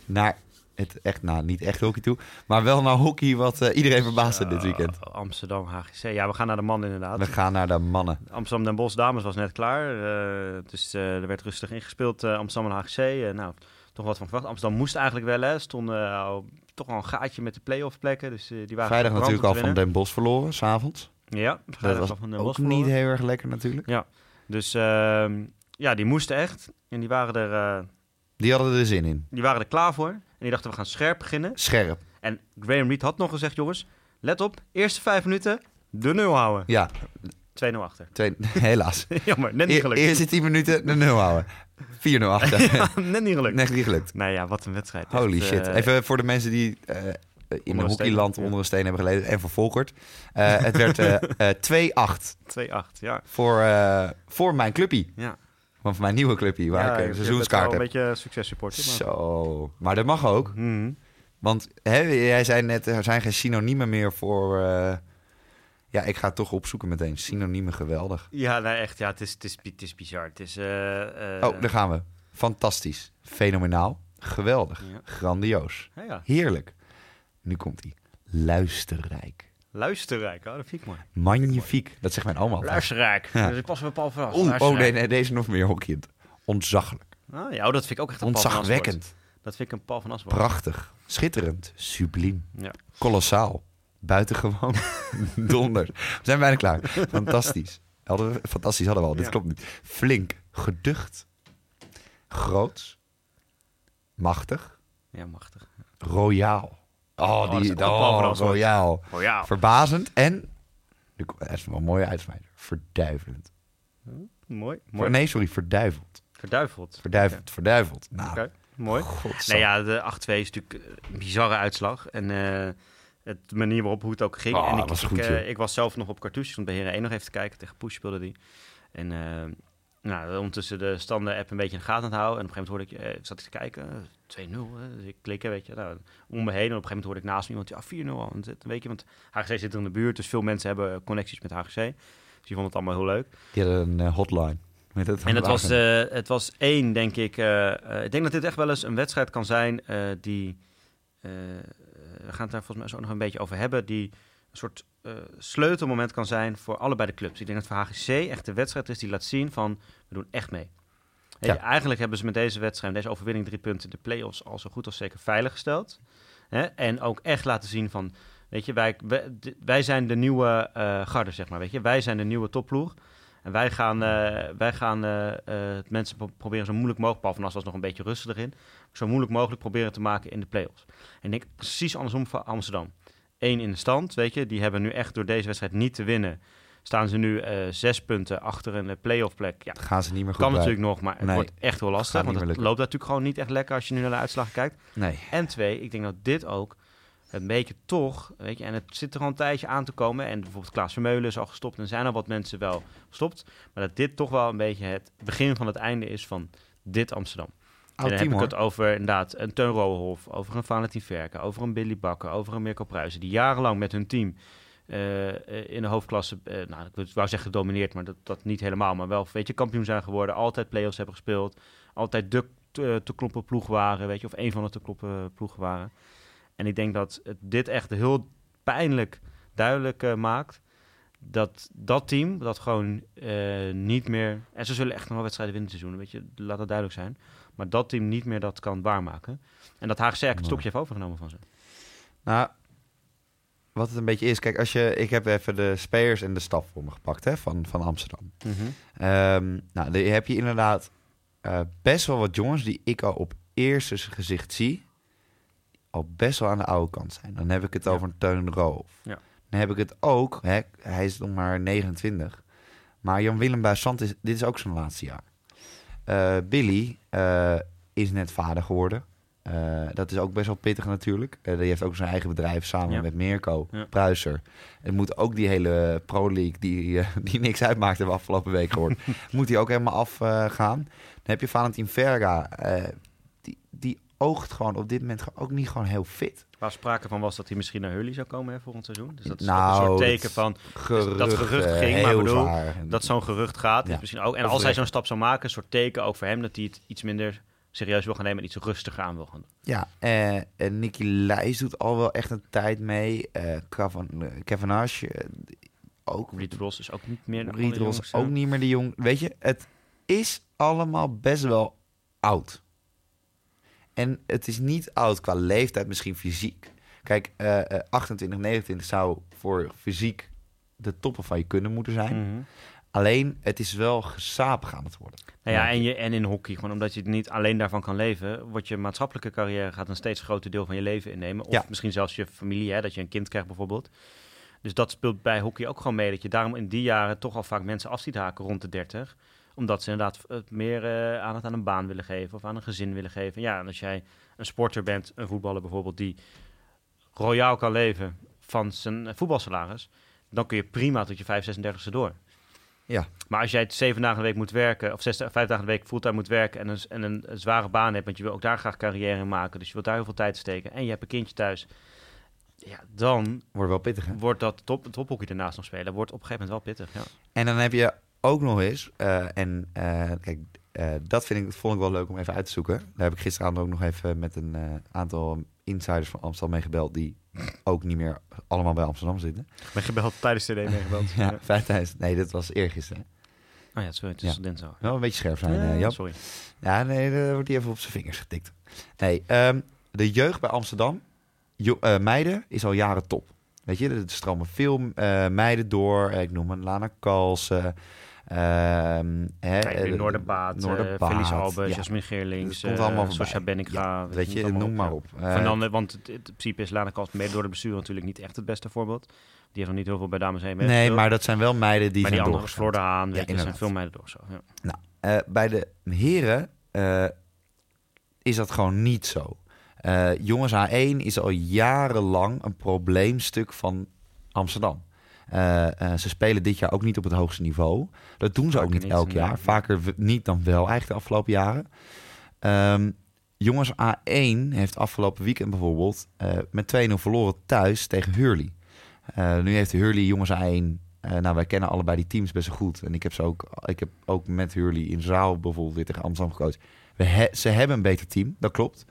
naar het echt, nou, niet echt hockey toe. Maar wel naar hockey wat eh, iedereen verbaasde dit weekend. Amsterdam HGC. Ja, we gaan naar de mannen inderdaad. We gaan naar de mannen. Amsterdam Den Bosch dames was net klaar. Uh, dus er werd rustig ingespeeld. Amsterdam en HGC. nou, toch wat van verwacht. Amsterdam moest eigenlijk wel. Hè. Stonden toch al een gaatje met de play-off plekken. Dus die waren Vrijdag natuurlijk al van Den Bosch verloren, s'avonds. Ja, dat was van Den Bosch ook niet heel erg lekker natuurlijk. Ja, dus ehm, ja, die moesten echt. En die waren er... die hadden er zin in. Die waren er klaar voor. En die dachten, we gaan scherp beginnen. Scherp. En Graham Reed had nog gezegd, jongens, let op, eerste vijf minuten de nul houden. Ja. 2-0 achter. Twee, helaas. Jammer, net niet gelukt. E eerste 10 minuten de nul houden. 4-0 achter. ja, net niet gelukt. Net niet gelukt. Nou ja, wat een wedstrijd. Holy Echt, shit. Uh, Even voor de mensen die uh, in een hockeyland onder een steen hebben geleden en voor Volkert. Uh, het werd 2-8. 2-8, ja. Voor, voor mijn clubpie. Ja. Van mijn nieuwe clubje, waar ik een seizoenskaart heb. een beetje successupporter. Maar... Zo, maar dat mag ook. Mm. Want hè, jij zei net, er zijn geen synoniemen meer voor... Uh... Ja, ik ga het toch opzoeken meteen. Synoniemen geweldig. Ja, nou echt. Ja, het is, het is, het is bizar. Het is, uh, uh... Oh, daar gaan we. Fantastisch. Fenomenaal. Geweldig. Ja. Grandioos. Ja, ja. Heerlijk. Nu komt hij. Luisterrijk. Luisterrijk, oh, dat vind ik mooi. Magnifiek. Dat zegt mijn oma altijd. Luisterrijk. Dus ik pas weer Paul vanaf. Oeh, oh nee, nee, deze nog meer hockeyend. Ontzaglijk. Ah, ja, oh, dat vind ik ook echt een Ontzagwekkend. Dat vind ik een Paul van Aswoord. Prachtig. Schitterend. Subliem. Ja. Kolossaal. Buitengewoon. Donder. We zijn bijna klaar. Fantastisch. Hadden we, fantastisch hadden we al. Dit klopt niet. Flink. Geducht. Groots. Machtig. Ja, machtig. Royaal. Oh, dat is die van oh, royaal. Oh ja. Verbazend en... Dat is wel een mooie uitsmijter. Verduivelend. Mooi. Ver- mooi. nee, sorry. Verduiveld. Verduiveld. Verduiveld. Verduiveld. Nou, mooi. godzang. Nee, ja, de 8-2 is natuurlijk een bizarre uitslag. En eh het de manier waarop hoe het ook ging. Oh, en ik, was ik, goed, eh, ik was zelf nog op cartouche, stond bij Heren 1 nog even te kijken. Tegen Poes speelde die. En eh, nou, ondertussen de standen app een beetje in de gaten aan het houden. En op een gegeven moment hoorde ik, eh, zat ik te kijken, eh, 2-0. hè. Dus ik klikken, weet je. Nou, om me heen. En op een gegeven moment hoorde ik naast me iemand, ja, 4-0 al. Weet je, want HGC zit er in de buurt, dus veel mensen hebben connecties met HGC. Dus die vonden het allemaal heel leuk. Die hadden een hotline. Met het En het was, het was één, denk ik. ik denk dat dit echt wel eens een wedstrijd kan zijn die. We gaan het daar volgens mij zo nog een beetje over hebben. Die een soort eh, sleutelmoment kan zijn voor allebei de clubs. Ik denk dat voor HGC echt de wedstrijd is die laat zien van we doen echt mee. Ja. Eigenlijk hebben ze met deze wedstrijd, deze overwinning drie punten, de play-offs al zo goed als zeker veilig gesteld. Hè? En ook echt laten zien van, weet je, wij, wij, zijn de nieuwe eh garde, zeg maar. Weet je, wij zijn de nieuwe topploeg. En wij gaan, eh, wij gaan eh, eh, mensen pro- proberen zo moeilijk mogelijk, van As was nog een beetje rustig erin, zo moeilijk mogelijk proberen te maken in de play-offs. En ik denk precies andersom voor Amsterdam. Eén in de stand, weet je, die hebben nu echt door deze wedstrijd niet te winnen. Staan ze nu zes punten achter een play-off plek. Ja, gaan ze niet meer goed kan bij. natuurlijk nog, maar het Nee, wordt echt heel lastig. Want het loopt natuurlijk gewoon niet echt lekker als je nu naar de uitslagen kijkt. Nee. En twee, ik denk dat dit ook een beetje toch, weet je, en het zit er al een tijdje aan te komen. En bijvoorbeeld Klaas Vermeulen is al gestopt en zijn al wat mensen wel gestopt. Maar dat dit toch wel een beetje het begin van het einde is van dit Amsterdam. En Oud dan team heb ik het over inderdaad een Teun Roelhof, over een Valentin Verken, over een Billy Bakker, over een Mirko Pruijzen, die jarenlang met hun team eh, eh, in de hoofdklasse, eh, nou, ik wou zeggen gedomineerd, maar dat, dat niet helemaal, maar wel, weet je, kampioen zijn geworden, altijd play-offs hebben gespeeld, altijd de te, te kloppen ploeg waren, weet je, of een van de te kloppen ploegen waren. En ik denk dat het dit echt heel pijnlijk duidelijk eh, maakt dat dat team, dat gewoon eh, niet meer... En ze zullen echt nog wel wedstrijden winnen dit seizoen, weet je, laat dat duidelijk zijn. Maar dat team niet meer dat kan waarmaken. En dat eigenlijk het stokje heeft overgenomen van ze. Nou, wat het een beetje is... Kijk, als je, ik heb even de spelers en de staf voor me gepakt hè, van, van Amsterdam. Ehm, nou, dan heb je inderdaad eh, best wel wat jongens... die ik al op eerste gezicht zie... al best wel aan de oude kant zijn. Dan heb ik het Ja. over een Teun Roof. Ja. Dan heb ik het ook... Hè, hij is nog maar 29. Maar Jan-Willem Buissant, is, dit is ook zijn laatste jaar. Eh, Billy eh, is net vader geworden. Eh, dat is ook best wel pittig natuurlijk. Die heeft ook zijn eigen bedrijf samen Ja. met Mirko Ja. Pruiser. Het moet ook die hele Pro League, die, die niks uitmaakt, hebben we afgelopen week gehoord, moet die ook helemaal afgaan. Dan heb je Valentin Verga. Oogt gewoon op dit moment ook niet gewoon heel fit. Waar sprake van was dat hij misschien naar Hurley zou komen hè, volgend seizoen. Dus dat is Nou, een soort teken van Gerucht, dat gerucht eh, ging, maar bedoel, zwaar. dat zo'n gerucht gaat. Ja. Is misschien ook, en als hij zo'n stap zou maken, een soort teken ook voor hem dat hij het iets minder serieus wil gaan nemen en iets rustiger aan wil gaan doen. Ja, eh, en Nicky Leijs doet al wel echt een tijd mee. Cavan, eh, Kevin Nash, eh, ook. Reed Ross is ook niet meer de Reed Ross allerjongste. ook niet meer de jong. Weet je, het is allemaal best wel oud. En het is niet oud qua leeftijd, misschien fysiek. Kijk, eh, eh, 28, 29 zou voor fysiek de toppen van je kunnen moeten zijn. Mhm. Alleen, het is wel gesapig aan het worden. Nou ja, Ja. en, je, en in hockey, gewoon omdat je het niet alleen daarvan kan leven, wordt je maatschappelijke carrière gaat een steeds groter deel van je leven innemen. Of Ja. misschien zelfs je familie, hè, dat je een kind krijgt bijvoorbeeld. Dus dat speelt bij hockey ook gewoon mee. Dat je daarom in die jaren toch al vaak mensen af ziet haken rond de 30. Omdat ze inderdaad het meer eh, aandacht aan een baan willen geven of aan een gezin willen geven. Ja, en als jij een sporter bent, een voetballer bijvoorbeeld, die royaal kan leven van zijn voetbalsalaris, dan kun je prima tot je 35, 36e door. Ja. Maar als jij zeven dagen de week moet werken, of zes, vijf dagen de week fulltime moet werken en een, en een, zware baan hebt, want je wil ook daar graag carrière in maken, dus je wilt daar heel veel tijd steken en je hebt een kindje thuis, ja, dan Wordt wel pittig, hè? wordt dat top, tophockey ernaast nog spelen, wordt op een gegeven moment wel pittig. Ja. En dan heb je ook nog eens, eh, en eh, kijk, eh, dat vind ik, vond ik wel leuk om even uit te zoeken. Daar heb ik gisteravond ook nog even met een aantal insiders van Amsterdam mee gebeld, die ook niet meer allemaal bij Amsterdam zitten. Ben gebeld tijdens de CD meegebeld? Ja, 5000. Nee, dat was eergisteren. Oh ja, sorry, het Ja. is dinsdag. Wel een beetje scherp zijn, Ja, sorry. Ja, nee, daar wordt hij even op zijn vingers getikt. Nee, ehm, de jeugd bij Amsterdam, jo- eh, meiden, is al jaren top. Weet je, er stromen veel eh, meiden door. Eh, Ik noem een Lana Kalsen. Ehm, hè, Kijk, eh, Noorderbaat, Noorderbaat, Noorderbaat Felice Albers, ja. Jasmin Geerlings, Het komt allemaal uh. Weet je, noem maar op. Eh, want het, het principe is Lana Kals mede door de bestuur natuurlijk niet echt het beste voorbeeld. Die heeft nog niet heel veel bij dames heen nee, maar dat zijn wel meiden die maar die zijn andere, doorgegaan. Floor de Haan, weet Ja, je, er zijn veel meiden door zo. Ja. Eh, bij de heren eh, is dat gewoon niet zo. Eh, jongens A1 is al jarenlang een probleemstuk van Amsterdam. Eh, eh, ze spelen dit jaar ook niet op het hoogste niveau. Dat doen ze ook niet niet, elk jaar. Vaker niet dan wel eigenlijk de afgelopen jaren. Ehm, jongens A1 heeft afgelopen weekend bijvoorbeeld eh, met 2-0 verloren thuis tegen Hurley. Nu heeft Hurley jongens A1 eh, nou, wij kennen allebei die teams best wel goed. En ik heb, ze ook, ik heb ook met Hurley in zaal bijvoorbeeld weer tegen Amsterdam. We he- ze hebben een beter team, dat klopt.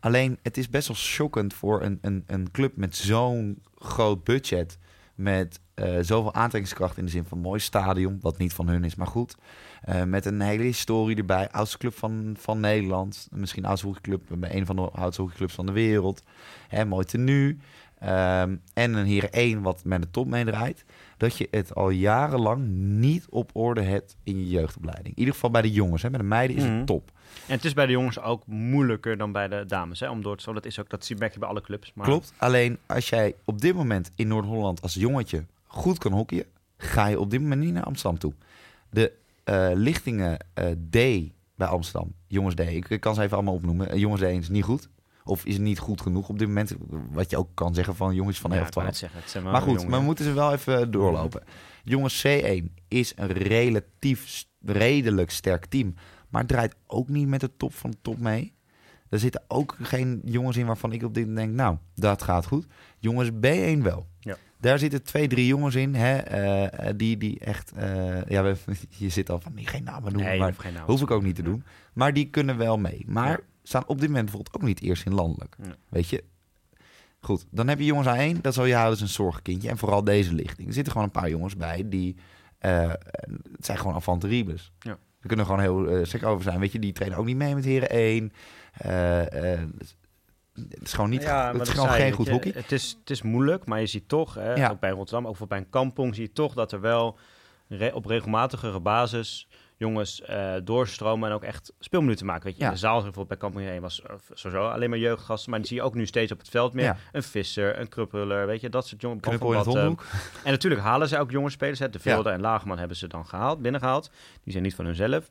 Alleen, het is best wel shockend voor een, een, een club met zo'n groot budget. Met eh, zoveel aantrekkingskracht in de zin van mooi stadion, wat niet van hun is, maar goed. Eh, met een hele historie erbij. Oudste club van, van Nederland. Misschien oudste hockeyclub, een van de oudste hockeyclubs van de wereld. Hè, mooi tenue. Ehm, en een Heren 1 wat met de top meedraait. Dat je het al jarenlang niet op orde hebt in je jeugdopleiding. In ieder geval bij de jongens. Hè. Bij de meiden is Mhm. het top. En het is bij de jongens ook moeilijker dan bij de dames, hè, om door te. Dat is ook, dat zie- merk je bij alle clubs. Maar Klopt. Alleen als jij op dit moment in Noord-Holland als jongetje goed kan hockeyen, ga je op dit moment niet naar Amsterdam toe. De eh, lichtingen eh, D bij Amsterdam, jongens D, ik, ik kan ze even allemaal opnoemen. Eh, jongens D is niet goed. Of is het niet goed genoeg op dit moment? Wat je ook kan zeggen van jongens van ja, 11, ik wou 12. net zeggen, het zijn wel Maar goed, jongen, maar we moeten ze wel even doorlopen. Jongens C1 is een relatief redelijk sterk team. Maar draait ook niet met de top van de top mee. Er zitten ook geen jongens in waarvan ik op dit moment denk... nou, dat gaat goed. Jongens B1 wel. Ja. Daar zitten twee, drie jongens in... Hè, eh, die, die echt... eh, ja, we, je zit al van, nee, geen namen noemen. Nee, maar geen naam hoef ik ook niet te doen. Maar die kunnen wel mee. Maar Ja. staan op dit moment bijvoorbeeld ook niet eerst in landelijk. Ja. Weet je? Goed, dan heb je jongens A1. Dat zal je houden als een zorgkindje. En vooral deze lichting. Er zitten gewoon een paar jongens bij die... eh, het zijn gewoon avanteribes. Ja. We kunnen gewoon heel uh, over zijn. Weet je, die trainen ook niet mee met heren 1. Eh, eh, het is gewoon niet... Ja, het is gewoon zei geen goed je, hockey. Het is, het is moeilijk, maar je ziet toch, hè, Ja. ook bij Rotterdam, ook bij een kampong, zie je toch dat er wel re- op regelmatigere basis jongens eh, doorstromen en ook echt speelminuten maken. Weet je, Ja. in de zaal bijvoorbeeld bij kampong 1 was eh, sowieso alleen maar jeugdgasten, maar die zie je ook nu steeds op het veld meer. Ja. Een visser, een kruppeler, weet je, dat soort jongens. Knuppel in het En natuurlijk halen ze ook jonge spelers. Hè. De Ja. Vilde en Lagerman hebben ze dan gehaald, binnengehaald. Die zijn niet van hunzelf.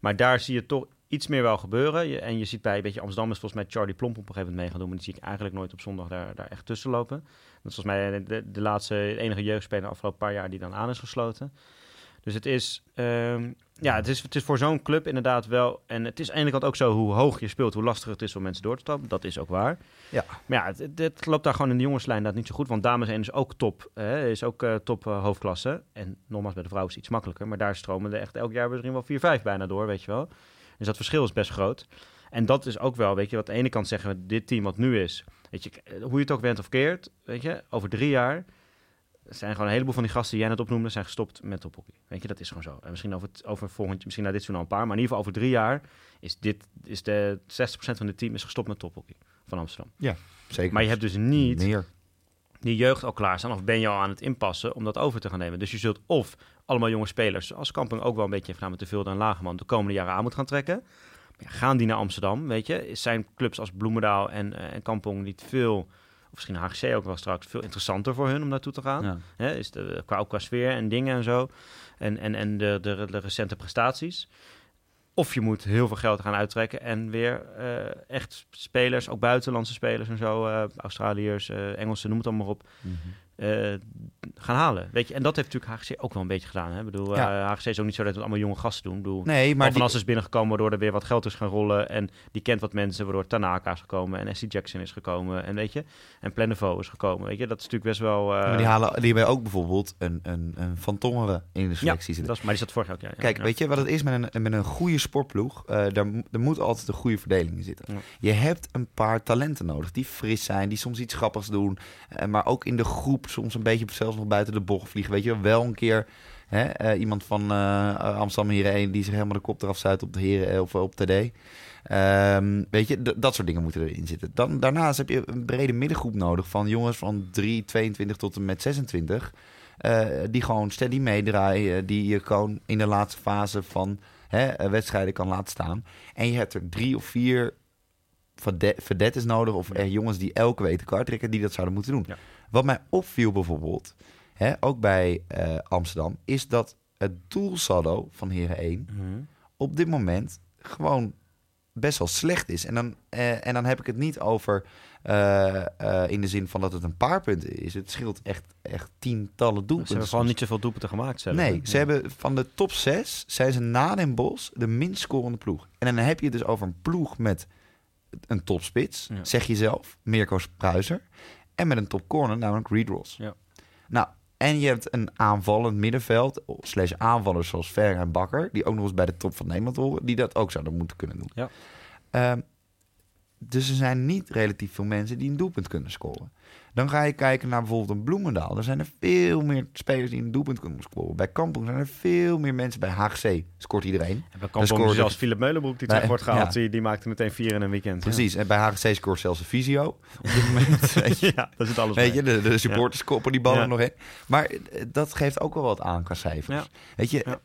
Maar daar zie je toch iets meer wel gebeuren. Je, en je ziet bij een beetje Amsterdam is volgens mij Charlie Plomp op een gegeven moment mee gaan doen. Maar die zie ik eigenlijk nooit op zondag daar, daar echt tussen lopen. Dat is volgens mij de, de laatste, de enige jeugdspeler de afgelopen paar jaar die dan aan is gesloten. Dus het is, ehm, ja, het is, het is voor zo'n club inderdaad wel. En het is aan de ene kant ook zo hoe hoog je speelt, hoe lastiger het is om mensen door te stappen. Dat is ook waar. Ja. Maar ja, het, het, loopt daar gewoon in de jongenslijn dat niet zo goed. Want dames 1 is ook top. Hè, is ook eh, top eh, hoofdklasse. En nogmaals, bij de vrouwen is iets makkelijker. Maar daar stromen er echt elk jaar misschien wel 4-5 bijna door, weet je wel. Dus dat verschil is best groot. En dat is ook wel, weet je, wat aan de ene kant zeggen we, dit team wat nu is, weet je, hoe je het ook went of keert, weet je, over drie jaar zijn gewoon een heleboel van die gasten die jij net opnoemde, zijn gestopt met tophockey. Weet je, dat is gewoon zo. En misschien over, het, over volgend, misschien na dit seizoen al een paar, maar in ieder geval over drie jaar is dit, is de 60% van het team is gestopt met tophockey van Amsterdam. Zeker. Maar je hebt dus niet meer. die jeugd al klaarstaan of ben je al aan het inpassen om dat over te gaan nemen. Dus je zult of allemaal jonge spelers, als Kamping ook wel een beetje heeft gedaan met de en Lagerman, de komende jaren aan moet gaan trekken. Ja, gaan die naar Amsterdam, weet je? Zijn clubs als Bloemendaal en, eh, en Kampong niet veel, of misschien HGC ook wel straks, veel interessanter voor hun om naartoe te gaan? Ja. Hè, is de, qua, ook qua sfeer en dingen en zo. En, en, en de, de, de recente prestaties. Of je moet heel veel geld gaan uittrekken en weer eh, echt spelers, ook buitenlandse spelers en zo, eh, Australiërs, eh, Engelsen, noem het allemaal op, Mhm. Eh, gaan halen. Weet je, en dat heeft natuurlijk HGC ook wel een beetje gedaan. Hè? Ik bedoel, Ja. eh, HGC is ook niet zo dat het allemaal jonge gasten doen. Ik bedoel, Nee, maar maar van die- As is binnengekomen waardoor er weer wat geld is gaan rollen. En die kent wat mensen, waardoor Tanaka is gekomen en SC Jackson is gekomen. En weet je, en is gekomen. Weet je, dat is natuurlijk best wel... eh, maar die, halen, die hebben ook bijvoorbeeld een, een, een Van Tongeren in de selectie zitten. dat is, maar die zat vorig jaar ook, ja. ja. Kijk, ja. weet je wat het is met een, met een goede sportploeg? Eh, daar, er moet altijd een goede verdeling in zitten. Ja. Je hebt een paar talenten nodig die fris zijn, die soms iets grappigs doen. eh, maar ook in de groep soms een beetje zelfs nog buiten de bocht vliegen. Weet je, wel een keer hè, eh, iemand van eh, Amsterdam Heren 1 die zich helemaal de kop eraf zuigt op de Heren eh, of op TD. Ehm, weet je, d- dat soort dingen moeten erin zitten. Dan, daarnaast heb je een brede middengroep nodig van jongens van 3, 22 tot en met 26. eh, die gewoon steady meedraaien. Die je gewoon in de laatste fase van hè, wedstrijden kan laten staan. En je hebt er drie of vier verde- verdettes nodig. Of eh, jongens die elke week de kaart trekken. Die dat zouden moeten doen. Ja. Wat mij opviel bijvoorbeeld. Hè, ook bij eh, Amsterdam. Is dat het doelsaldo van Heren 1 Mhm. op dit moment gewoon best wel slecht is. En dan, eh, en dan heb ik het niet over eh, in de zin van dat het een paar punten is. Het scheelt echt, echt tientallen Ze doelpunten. hebben gewoon niet zoveel doelpunten gemaakt zelf. Nee, ze Ja. hebben van de top 6 zijn ze na Den Bos de minst scorende ploeg. En dan heb je het dus over een ploeg met een topspits, Ja. zeg je zelf, Mirko Pruiser. En met een top corner, namelijk Reed Ross. Ja. Nou, en je hebt een aanvallend middenveld, slash aanvallers zoals Ver en Bakker, die ook nog eens bij de top van Nederland horen, die dat ook zouden moeten kunnen doen. Ja. Ehm, dus er zijn niet relatief veel mensen die een doelpunt kunnen scoren. Dan ga je kijken naar bijvoorbeeld een Bloemendaal. Er zijn er veel meer spelers die een doelpunt kunnen scoren. Bij Kampong zijn er veel meer mensen. Bij HGC scoort iedereen. En bij Kampong scoorde- zelfs Philip Meulenbroek die terug wordt gehaald. ja. Die, die maakte meteen vier in een weekend. ja. Precies. En bij HGC scoort zelfs een visio. Op dit moment. Ja, daar zit alles weet bij. je, de, de supporters koppen die ballen nog in. Maar eh, dat geeft ook wel wat aan qua cijfers. Weet je, Ja.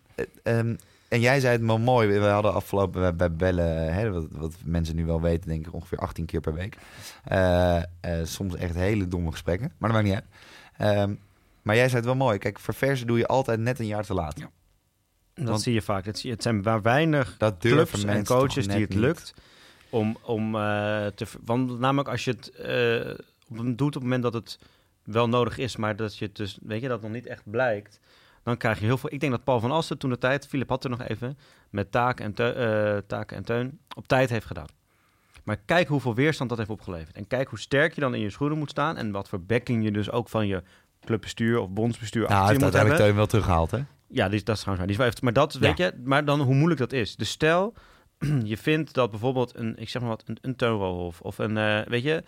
En jij zei het maar mooi. We hadden afgelopen bij, bij bellen, hè, wat, wat mensen nu wel weten, denk ik ongeveer 18 keer per week. Eh, eh, soms echt hele domme gesprekken, maar dat maakt niet uit. Ehm, maar jij zei het wel mooi. Kijk, verversen doe je altijd net een jaar te laat. Ja. Dat Want- zie je vaak. Het, het zijn maar weinig Dat clubs en coaches die het niet. lukt om, om eh, te... Want namelijk als je het doet op het moment dat het wel nodig is, maar dat je het dus, weet je, dat nog niet echt blijkt, dan krijg je heel veel... Ik denk dat Paul van Asten toen de tijd, Philip had er nog even, met Taak en, eh, Taak en Teun, op tijd heeft gedaan. Maar kijk hoeveel weerstand dat heeft opgeleverd. En kijk hoe sterk je dan in je schoenen moet staan en wat voor backing je dus ook van je clubbestuur of bondsbestuur Nou, hij achter je heeft moet hebben. uiteindelijk Teun wel teruggehaald, hè? Ja, die dat is trouwens waar. Die is wel even, maar dat, weet je, maar dan hoe moeilijk dat is. Dus stel, je vindt dat bijvoorbeeld een, ik zeg maar wat, een, een of een, eh, weet je,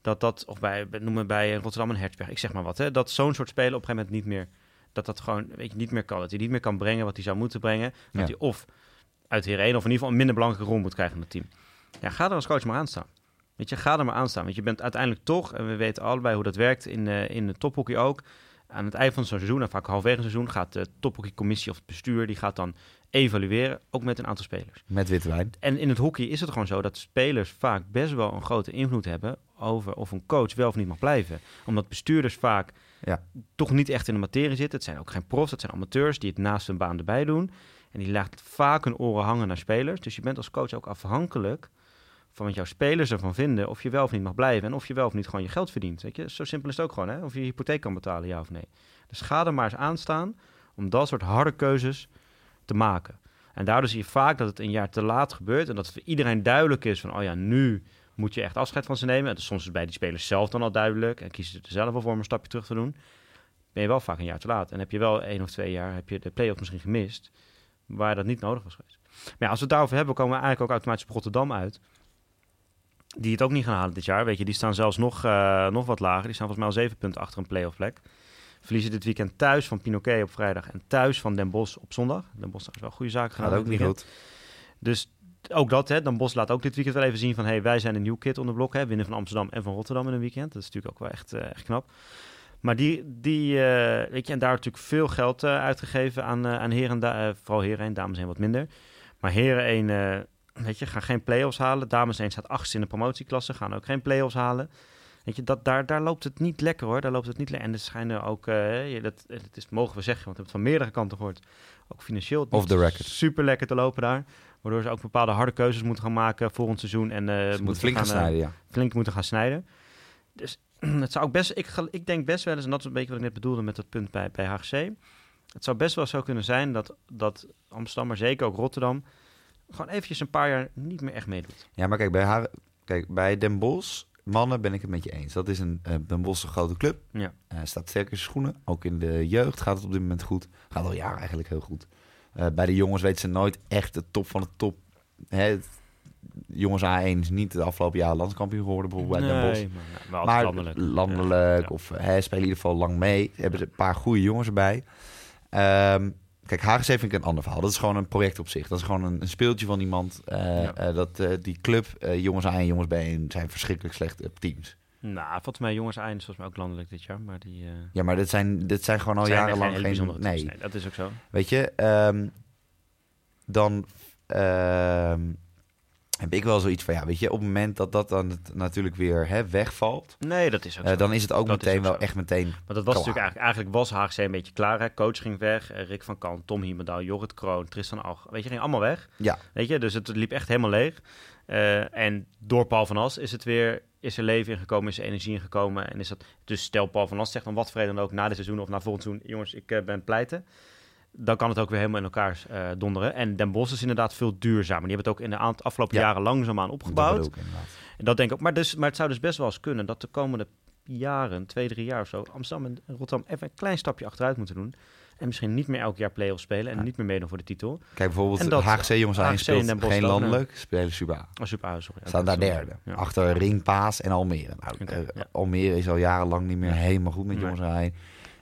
dat dat, of bij, noem het bij Rotterdam een Hertzberg, ik zeg maar wat, hè, dat zo'n soort spelen op een gegeven moment niet meer, dat dat gewoon, weet je, niet meer kan. Dat hij niet meer kan brengen wat hij zou moeten brengen. Dat Ja. hij of uit Heer 1 of in ieder geval een minder belangrijke rol moet krijgen in het team. Ja, ga er als coach maar aan staan. Weet je, ga er maar aan staan. Want je bent uiteindelijk toch, en we weten allebei hoe dat werkt in, eh, in de tophockey ook. Aan het eind van zo'n seizoen, en vaak halverwege een seizoen, gaat de tophockeycommissie of het bestuur, die gaat dan evalueren, ook met een aantal spelers. Met witte wijn. En in het hockey is het gewoon zo dat spelers vaak best wel een grote invloed hebben over of een coach wel of niet mag blijven. Omdat bestuurders vaak Ja. toch niet echt in de materie zitten. Het zijn ook geen profs, het zijn amateurs die het naast hun baan erbij doen. En die laat vaak hun oren hangen naar spelers. Dus je bent als coach ook afhankelijk van wat jouw spelers ervan vinden. Of je wel of niet mag blijven. En of je wel of niet gewoon je geld verdient. Weet je? Zo simpel is het ook gewoon. Hè? Of je je hypotheek kan betalen, ja of nee. Dus ga er maar eens aan staan om dat soort harde keuzes te maken. En daardoor zie je vaak dat het een jaar te laat gebeurt. En dat voor iedereen duidelijk is van, oh ja, nu moet je echt afscheid van ze nemen. En soms is het bij die spelers zelf dan al duidelijk. En kiezen ze er zelf wel voor om een stapje terug te doen. Ben je wel vaak een jaar te laat. En heb je wel één of twee jaar heb je de play-off misschien gemist. Waar dat niet nodig was geweest. Maar ja, als we het daarover hebben, komen we eigenlijk ook automatisch op Rotterdam uit. die het ook niet gaan halen dit jaar. Weet je, die staan zelfs nog, eh, nog wat lager. Die staan volgens mij al zeven punten achter een playoff plek. Verliezen dit weekend thuis van Pinoquet op vrijdag en thuis van Den Bosch op zondag. Den Bosch is wel goede zaken gedaan. Gaat ook niet goed. Dus ook dat, hè. Dan Bos laat ook dit weekend wel even zien van... hey, wij zijn een nieuw kid onder blok, hè. Winnen van Amsterdam en van Rotterdam in een weekend. Dat is natuurlijk ook wel echt, echt knap. Maar die, die eh, weet je, en daar natuurlijk veel geld eh, uitgegeven aan, eh, aan heren. en da- vooral heren 1, dames 1 wat minder. Maar heren 1, eh, weet je, gaan geen play-offs halen. Dames 1 staat achtste in de promotieklasse, gaan ook geen play-offs halen. Weet je, dat, daar, daar loopt het niet lekker hoor. Daar loopt het niet lekker. En er schijnen ook, je- dat, dat is, mogen we zeggen, want we hebben het van meerdere kanten gehoord. Ook financieel the record. super lekker te lopen daar. Waardoor ze ook bepaalde harde keuzes moeten gaan maken volgend seizoen. En, Ze moeten moet flink gaan eh, snijden, ja. flink moeten gaan snijden. Dus het zou ook best, ik, denk best wel eens, en dat is een beetje wat ik net bedoelde met dat punt bij, bij HGC. Het zou best wel zo kunnen zijn dat, dat Amsterdam, maar zeker ook Rotterdam, gewoon eventjes een paar jaar niet meer echt meedoet. Ja, maar kijk, bij, haar, kijk, bij Den Bosch, mannen, ben ik het met je eens. Dat is een eh, Den Bosch een grote club. Ja. Staat sterk in zijn schoenen. Ook in de jeugd gaat het op dit moment goed. Gaat al jaren eigenlijk heel goed. Eh, bij de jongens weten ze nooit echt de top van de top. Hè, het- jongens A1 is niet de afgelopen jaar landskampioen geworden, bijvoorbeeld bij Den Bosch. maar, landelijk. landelijk, Ja. of hè, spelen in ieder geval lang mee. Hebben ze een paar goede jongens erbij. Ehm, kijk, HGC vind ik een ander verhaal. Dat is gewoon een project op zich. Dat is gewoon een, een speeltje van iemand. Eh, Ja. eh, dat, eh, die club, eh, jongens A en jongens B zijn verschrikkelijk slechte teams. Nou, volgens mij jongens eind, volgens mij ook landelijk dit jaar, maar die... eh, Ja, maar dit zijn, dit zijn gewoon al zijn jarenlang geen... teams. nee, nee, dat is ook zo. weet je, ehm, dan ehm, heb ik wel zoiets van, ja, weet je, op het moment dat dat dan natuurlijk weer hè, wegvalt, Nee, dat is ook eh, zo. dan is het ook Dat meteen ook wel zo. echt meteen Maar dat was Klaar. natuurlijk eigenlijk, eigenlijk was HGC een beetje klaar. Hè? Coach ging weg, eh, Rick van Kant, Tom Hiemendaal, Jorrit Kroon, Tristan Ach. Weet je, ging allemaal weg. Ja. Weet je, dus het liep echt helemaal leeg. En door Paul van As is het weer, is er leven ingekomen, is er energie ingekomen. En is dat, dus stel Paul van As zegt van wat vrede dan ook na dit seizoen of na volgend seizoen, jongens, ik eh, ben pleiten. Dan kan het ook weer helemaal in elkaar eh, donderen. En Den Bosch is inderdaad veel duurzamer. Die hebben het ook in de afgelopen Ja. jaren langzaamaan Dat opgebouwd. inderdaad. En dat denk ik ook. Maar, dus, maar het zou dus best wel eens kunnen dat de komende jaren, twee, drie jaar of zo, Amsterdam en Rotterdam even een klein stapje achteruit moeten doen. En misschien niet meer elk jaar play-offs spelen en Ja. niet meer meedoen voor de titel. Kijk, bijvoorbeeld dat- HGC jongens aan speelt geen landelijk, spelen Super A. Oh, ah, sorry. Staan daar derde. Ja. Achter Ringpaas en Almere. Nou, eh. Almere is al jarenlang niet meer helemaal goed met Nee. jongens aan.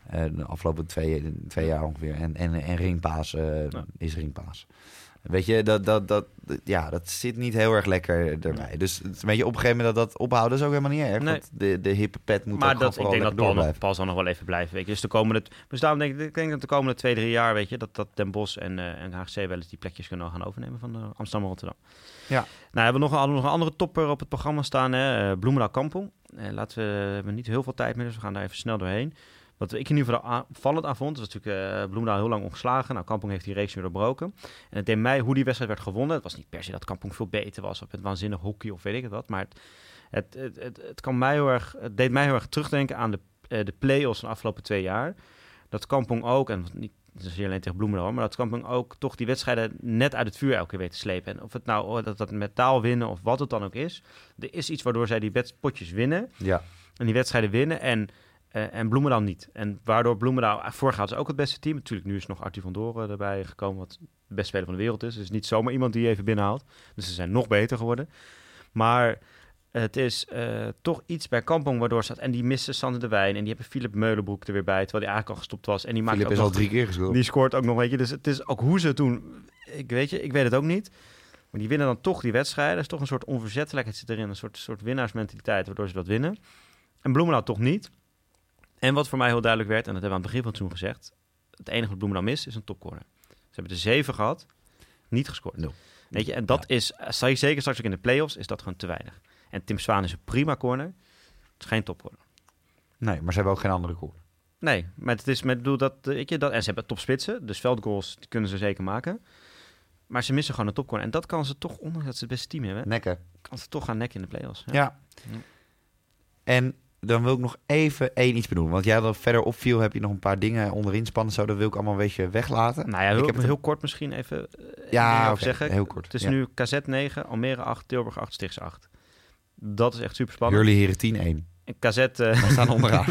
Eh, de afgelopen twee, twee jaar ongeveer. En, en, en Ringpaas eh, is Ringpaas. Weet je, dat, dat, dat, ja, dat zit niet heel erg lekker erbij. Dus het is een beetje op een gegeven moment dat dat ophouden is ook helemaal niet erg. Nee. Want de, de hippe pet moet maar dat, ik denk dat Paul, nog, zal nog wel even blijven. Weet je. Dus de komende, dus daarom denk ik, ik denk dat de komende twee, drie jaar, weet je, dat, dat Den Bosch en, eh en HGC wel eens die plekjes kunnen gaan overnemen van de Amsterdam en Rotterdam. Ja. Nou, hebben we nog, we nog een andere topper op het programma staan, hè? eh, Bloemendaal Kampong. Eh, laten we, we hebben niet heel veel tijd meer, dus we gaan daar even snel doorheen. Wat ik in ieder geval opvallend aan vond, was natuurlijk Bloemendaal heel lang ongeslagen. Nou, Kampong heeft die reeks weer doorbroken. En het deed mij hoe die wedstrijd werd gewonnen. Het was niet per se dat Kampong veel beter was of het waanzinnig hockey of weet ik het wat. Maar het, het, het, het, het kan mij heel erg, het deed mij heel erg terugdenken aan de, eh, de play-offs van de afgelopen twee jaar. Dat Kampong ook, en niet alleen tegen Bloemendaal, maar dat Kampong ook toch die wedstrijden net uit het vuur elke keer weet te slepen. En of het nou oh, dat, dat met taal winnen of wat het dan ook is. Er is iets waardoor zij die potjes winnen Ja, en die wedstrijden winnen en, eh, en Bloemendaal niet. En waardoor Bloemendaal, eh, vorig jaar was ook het beste team. Natuurlijk, nu is nog Arthur van Doren erbij gekomen, wat de beste speler van de wereld is. Dus niet zomaar iemand die je even binnenhaalt. Dus ze zijn nog beter geworden. Maar het is eh, toch iets bij Kampong waardoor staat. En die missen Sander de Wijn en die hebben Philip Meulenbroek er weer bij, terwijl die eigenlijk al gestopt was. En die maakt is al drie keer gescoord. die scoort ook nog, weet je. Dus het is ook hoe ze het doen. Ik weet je, ik weet het ook niet. Maar die winnen dan toch die wedstrijden. Er is toch een soort onverzettelijkheid zit erin. Een soort, soort winnaarsmentaliteit waardoor ze dat winnen. En Bloemendaal toch niet. En wat voor mij heel duidelijk werd, en dat hebben we aan het begin van het seizoen gezegd. Het enige wat Bloemendaal mist is een topcorner. Ze hebben er zeven gehad, niet gescoord. Nul. Weet je, en dat is, sta je zeker straks ook in de play-offs, is dat gewoon te weinig. En Tim Zwaan is een prima corner. Het is geen topcorner. Nee, maar ze hebben ook geen andere koer. Nee, maar het is met bedoel dat, eh, weet je, dat en ze hebben topspitsen, dus veldgoals kunnen ze zeker maken. Maar ze missen gewoon een topcorner en dat kan ze toch, ondanks dat ze het beste team hebben, Nekken. kan ze toch gaan nekken in de play-offs. Ja. Ja. Ja. En dan wil ik nog even één iets benoemen. Want jij dat verder opviel, heb je nog een paar dingen onderin spannen. Zo, dat wil ik allemaal een beetje weglaten. Nou ja, Ik heel, heb het- heel kort misschien even eh, Ja, oké, zeggen. heel kort. Het is Ja. nu KZ 9, Almere 8, Tilburg 8, Stichts 8. Dat is echt super spannend. Hurley Heren 10-1. En Kazet, eh, staan onderaan.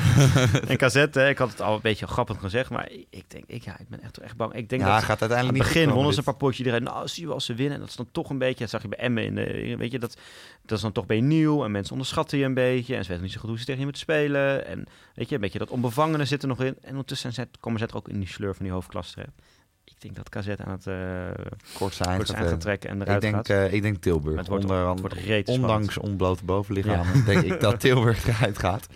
en Kazet, eh, ik had het al een beetje grappig gezegd, maar ik, denk, ik, ja, ik ben echt, echt bang. Ik denk Ja, dat gaat aan uiteindelijk het niet begin wonnen ze een paar potjes. Iedereen, nou, zie je wel als ze winnen. En dat is dan toch een beetje, dat zag je bij Emmen in de, weet je, dat, dat is dan toch bij nieuw. En mensen onderschatten je een beetje. En ze weten niet zo goed hoe ze tegen je moeten spelen. En weet je, een beetje dat onbevangene zit er nog in. En ondertussen zijn, komen ze er ook in die sleur van die hoofdklasse terecht. Ik denk dat KZ aan het uh. Kort zijn. aan gaat trekken en eruit ik denk, gaat. eh, ik denk Tilburg. Het wordt- Onder, het wordt reet ondanks ontblote bovenlichamen denk ik dat Tilburg eruit gaat.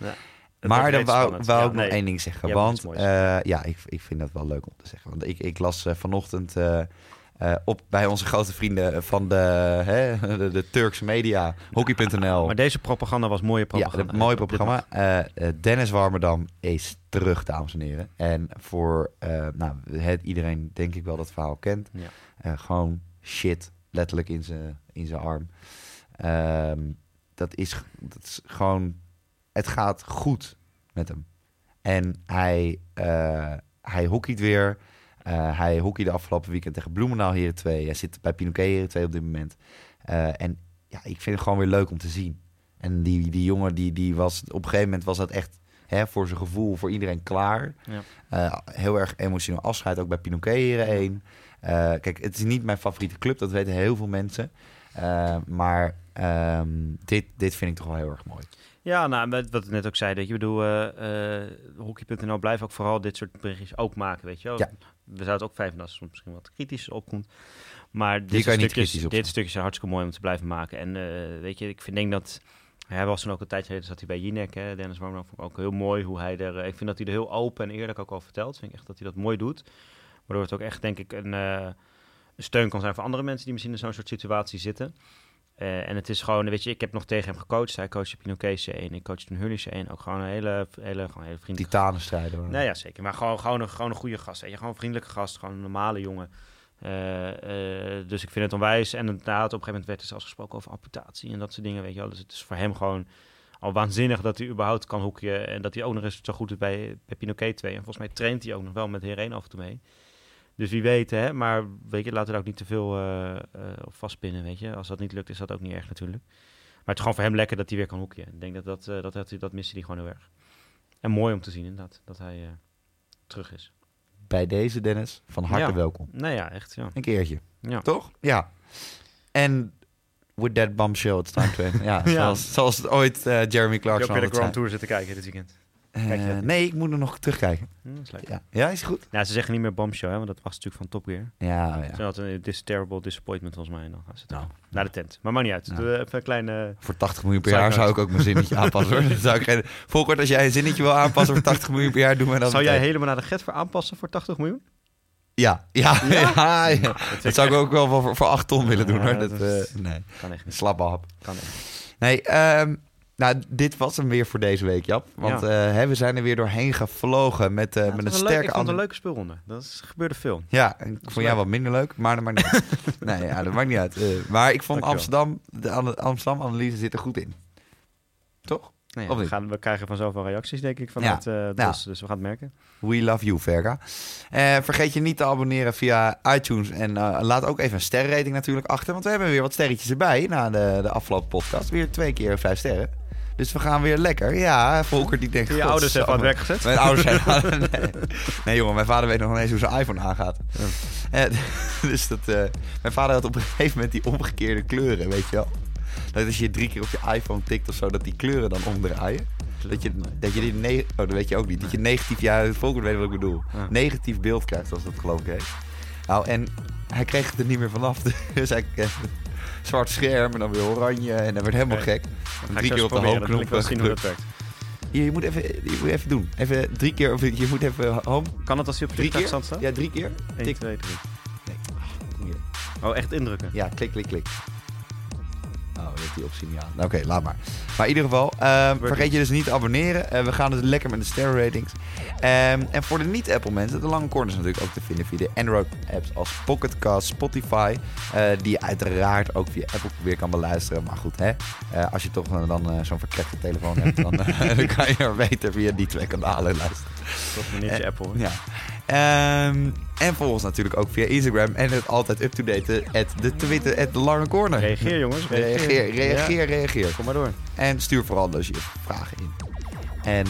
Het Maar dan wou, Ja, ik nog één ding zeggen. Want eh, ja, ik, ik vind dat wel leuk om te zeggen. Want ik, ik las vanochtend eh, op bij onze grote vrienden van de, hè, de, de Turkse media, hockey.nl. Maar deze propaganda was mooie Ja, propaganda. een mooi Dit programma. Eh, eh, Dennis Warmerdam is terug, dames en heren. En voor nou, het, iedereen denk ik wel dat verhaal kent. Ja. Gewoon shit, letterlijk in zijn in zijn arm. Ehm, dat, is, dat is gewoon... Het gaat goed met hem. En hij, hij hockeyt weer. Eh, hij hockeyde afgelopen weekend tegen Bloemendaal Heren 2. Hij zit bij Pinoquet Heren 2 op dit moment. Eh, en ja, ik vind het gewoon weer leuk om te zien. En die, die jongen, die, die was, op een gegeven moment was dat echt hè, voor zijn gevoel, voor iedereen klaar. Ja. Eh, heel erg emotioneel afscheid, ook bij Pinoquet Heren 1. Eh, kijk, het is niet mijn favoriete club, dat weten heel veel mensen. Maar ehm, dit, dit vind ik toch wel heel erg mooi. Ja, nou, wat ik net ook zei, dat je bedoel, eh, eh, hockey.nl blijft ook vooral dit soort berichtjes ook maken, weet je wel. Ja. We zouden ook vinden als soms misschien wat kritisch opkomt. Maar dit, stukjes, dit stukjes zijn hartstikke mooi om te blijven maken. En eh, weet je, ik vind, denk dat... Hij was toen ook een tijdje geleden, zat hij bij Jinek, hè, Dennis Warmerdam, vond ik ook heel mooi hoe hij er... Ik vind dat hij er heel open en eerlijk ook over vertelt. vind ik echt dat hij dat mooi doet. Waardoor het ook echt, denk ik, een, een steun kan zijn voor andere mensen die misschien in zo'n soort situatie zitten. Eh, en het is gewoon, weet je, ik heb nog tegen hem gecoacht. Hij coachte Pinoquet C1, ik coachte een Hurley C1. Ook gewoon een hele, hele, gewoon een hele vriendelijke Titanenstrijder. Nee, ja, zeker. Maar gewoon, gewoon, een, gewoon een goede gast. Weet je. Gewoon een vriendelijke gast, gewoon een normale jongen. Eh, eh, dus ik vind het onwijs. En inderdaad, op een gegeven moment werd er zelfs gesproken over amputatie en dat soort dingen. Weet je wel. Dus het is voor hem gewoon al waanzinnig dat hij überhaupt kan hoekje. En dat hij ook nog eens zo goed is bij, bij Pinoquet 2. En volgens mij traint hij ook nog wel met Heer 1 af en toe mee. Dus wie weet, hè. Maar weet je, laten we er ook niet te veel eh, eh, op vastpinnen, weet je. Als dat niet lukt, is dat ook niet erg natuurlijk. Maar het is gewoon voor hem lekker dat hij weer kan hoekje. Ik denk dat dat, eh, dat, dat, dat miste hij gewoon heel erg. En mooi om te zien inderdaad, dat hij terug is. Bij deze, Dennis, van harte Ja. welkom. Nou ja, echt, ja. Een keertje. ja. Toch? Ja. En with that bombshell, it's time to end. Ja, Ja. Zoals, ooit Jeremy Heb Clarkson weer de altijd Grand. Tour zitten kijken dit weekend? Eh, nee, ik moet er nog terugkijken. Hm, dat is leuk. Ja, ja is goed? Ja, ze zeggen niet meer bombshow, hè, want dat was natuurlijk van Top Gear. Ja, Ze ja. hadden altijd een dis terrible disappointment volgens mij. En dan gaan ze Nou, naar de tent. Maar maakt niet uit. Ja. Doe even een kleine... voor 80 miljoen per jaar zou ik ook mijn zinnetje aanpassen. Hoor. Zou ik geen... Als jij een zinnetje wil aanpassen voor 80 miljoen per jaar, doen we dat Zou jij helemaal naar de get voor aanpassen voor 80 miljoen? Ja, ja, ja. ja, vind Dat zou ik ook wel voor, voor 8 ton willen doen. Ja, hoor. dat eh, nee, Kan echt niet. slappe hap. Kan echt. Nee, ehm, nou, dit was hem weer voor deze week, Jap. Want Ja. eh, hè, we zijn er weer doorheen gevlogen met, Ja, met een was leuk. sterke Ik vond het een leuke speelronde. Dat is, gebeurde veel. Ja, ik vond leuk. jou wat minder leuk, maar dat maakt niet uit. Nee, ja, dat maakt niet uit. Eh, maar ik vond. Amsterdam, de Am- Amsterdam-analyse zit er goed in. Toch? Nou ja, we, gaan, we krijgen vanzelf wel reacties, denk ik, van Ja. het Ja. DOS. Dus we gaan het merken. We love you, Verga. Vergeet je niet te abonneren via iTunes. En laat ook even een sterrenrating natuurlijk achter. Want we hebben weer wat sterretjes erbij na de, de afgelopen podcast. Weer twee keer vijf sterren. Dus we gaan weer lekker. Ja, Volker die denkt... Je ouders hebben aan het werk gezet. Mijn ouders zijn aan nee. nee, jongen, mijn vader weet nog niet eens hoe zijn iPhone aangaat. Eh, dus dat, eh, mijn vader had op een gegeven moment die omgekeerde kleuren, weet je wel. Dat als je drie keer op je iPhone tikt of zo, dat die kleuren dan omdraaien. Dat je, dat je oh, dat weet je ook niet. Dat je negatief, ja, Volker weet wat ik bedoel. Negatief beeld krijgt, als dat geloof ik heet. Nou, en hij kreeg het er niet meer vanaf. Dus hij een zwart scherm en dan weer oranje en dan werd helemaal gek. Dan Drie keer op de home knop. zien hoe dat werkt. Hier, je moet even, je moet even doen. Even drie keer, of je moet even home. Kan het als je op Drie keer? staat? Ja, drie keer. 1, Tik. 2, 3. Hier. Oh, echt indrukken. Ja, klik, klik, klik. Niet aan. Nou, Oké, laat maar. Maar in ieder geval, ehm, vergeet je dus niet te abonneren. Eh, we gaan dus lekker met de sterren ratings. Ehm, en voor de niet-Apple mensen, de lange corners natuurlijk ook te vinden via de Android-apps als Pocketcast, Spotify. eh, die je uiteraard ook via Apple weer kan beluisteren. Maar goed, hè, eh, als je toch dan zo'n verkrekte telefoon hebt, dan, dan kan je er beter via die twee kanalen luisteren. Is meneertje Apple. Ja. Ehm, en volg ons natuurlijk ook via Instagram. En het altijd up-to-date, at de Twitter, at de Lange Corner. Reageer jongens, reageer. Reageer, reageer, Ja, reageer. kom maar door. En stuur vooral dus je vragen in. En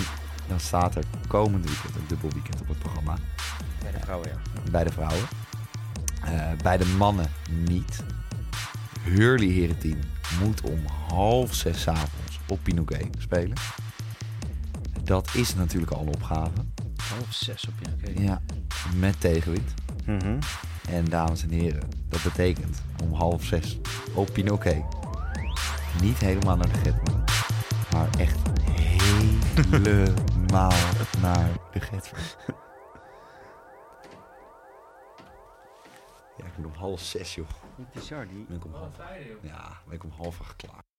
dan staat er komend weekend een dubbel weekend op het programma. Bij de vrouwen, ja. Bij de vrouwen. Eh, bij de mannen niet. Hurley Herenteam moet om half zes avonds op Pinoquet spelen. Dat is natuurlijk al een opgave. Half zes op je, oké. Ja, met tegenwind. Mhm. En dames en heren, dat betekent om half zes op Pinoquet. Niet helemaal naar de Getman, maar echt helemaal naar de Getman. Ja, ik moet om half zes, joh. Bizar, die... Ben ik om half, ja, ben ik om half acht klaar.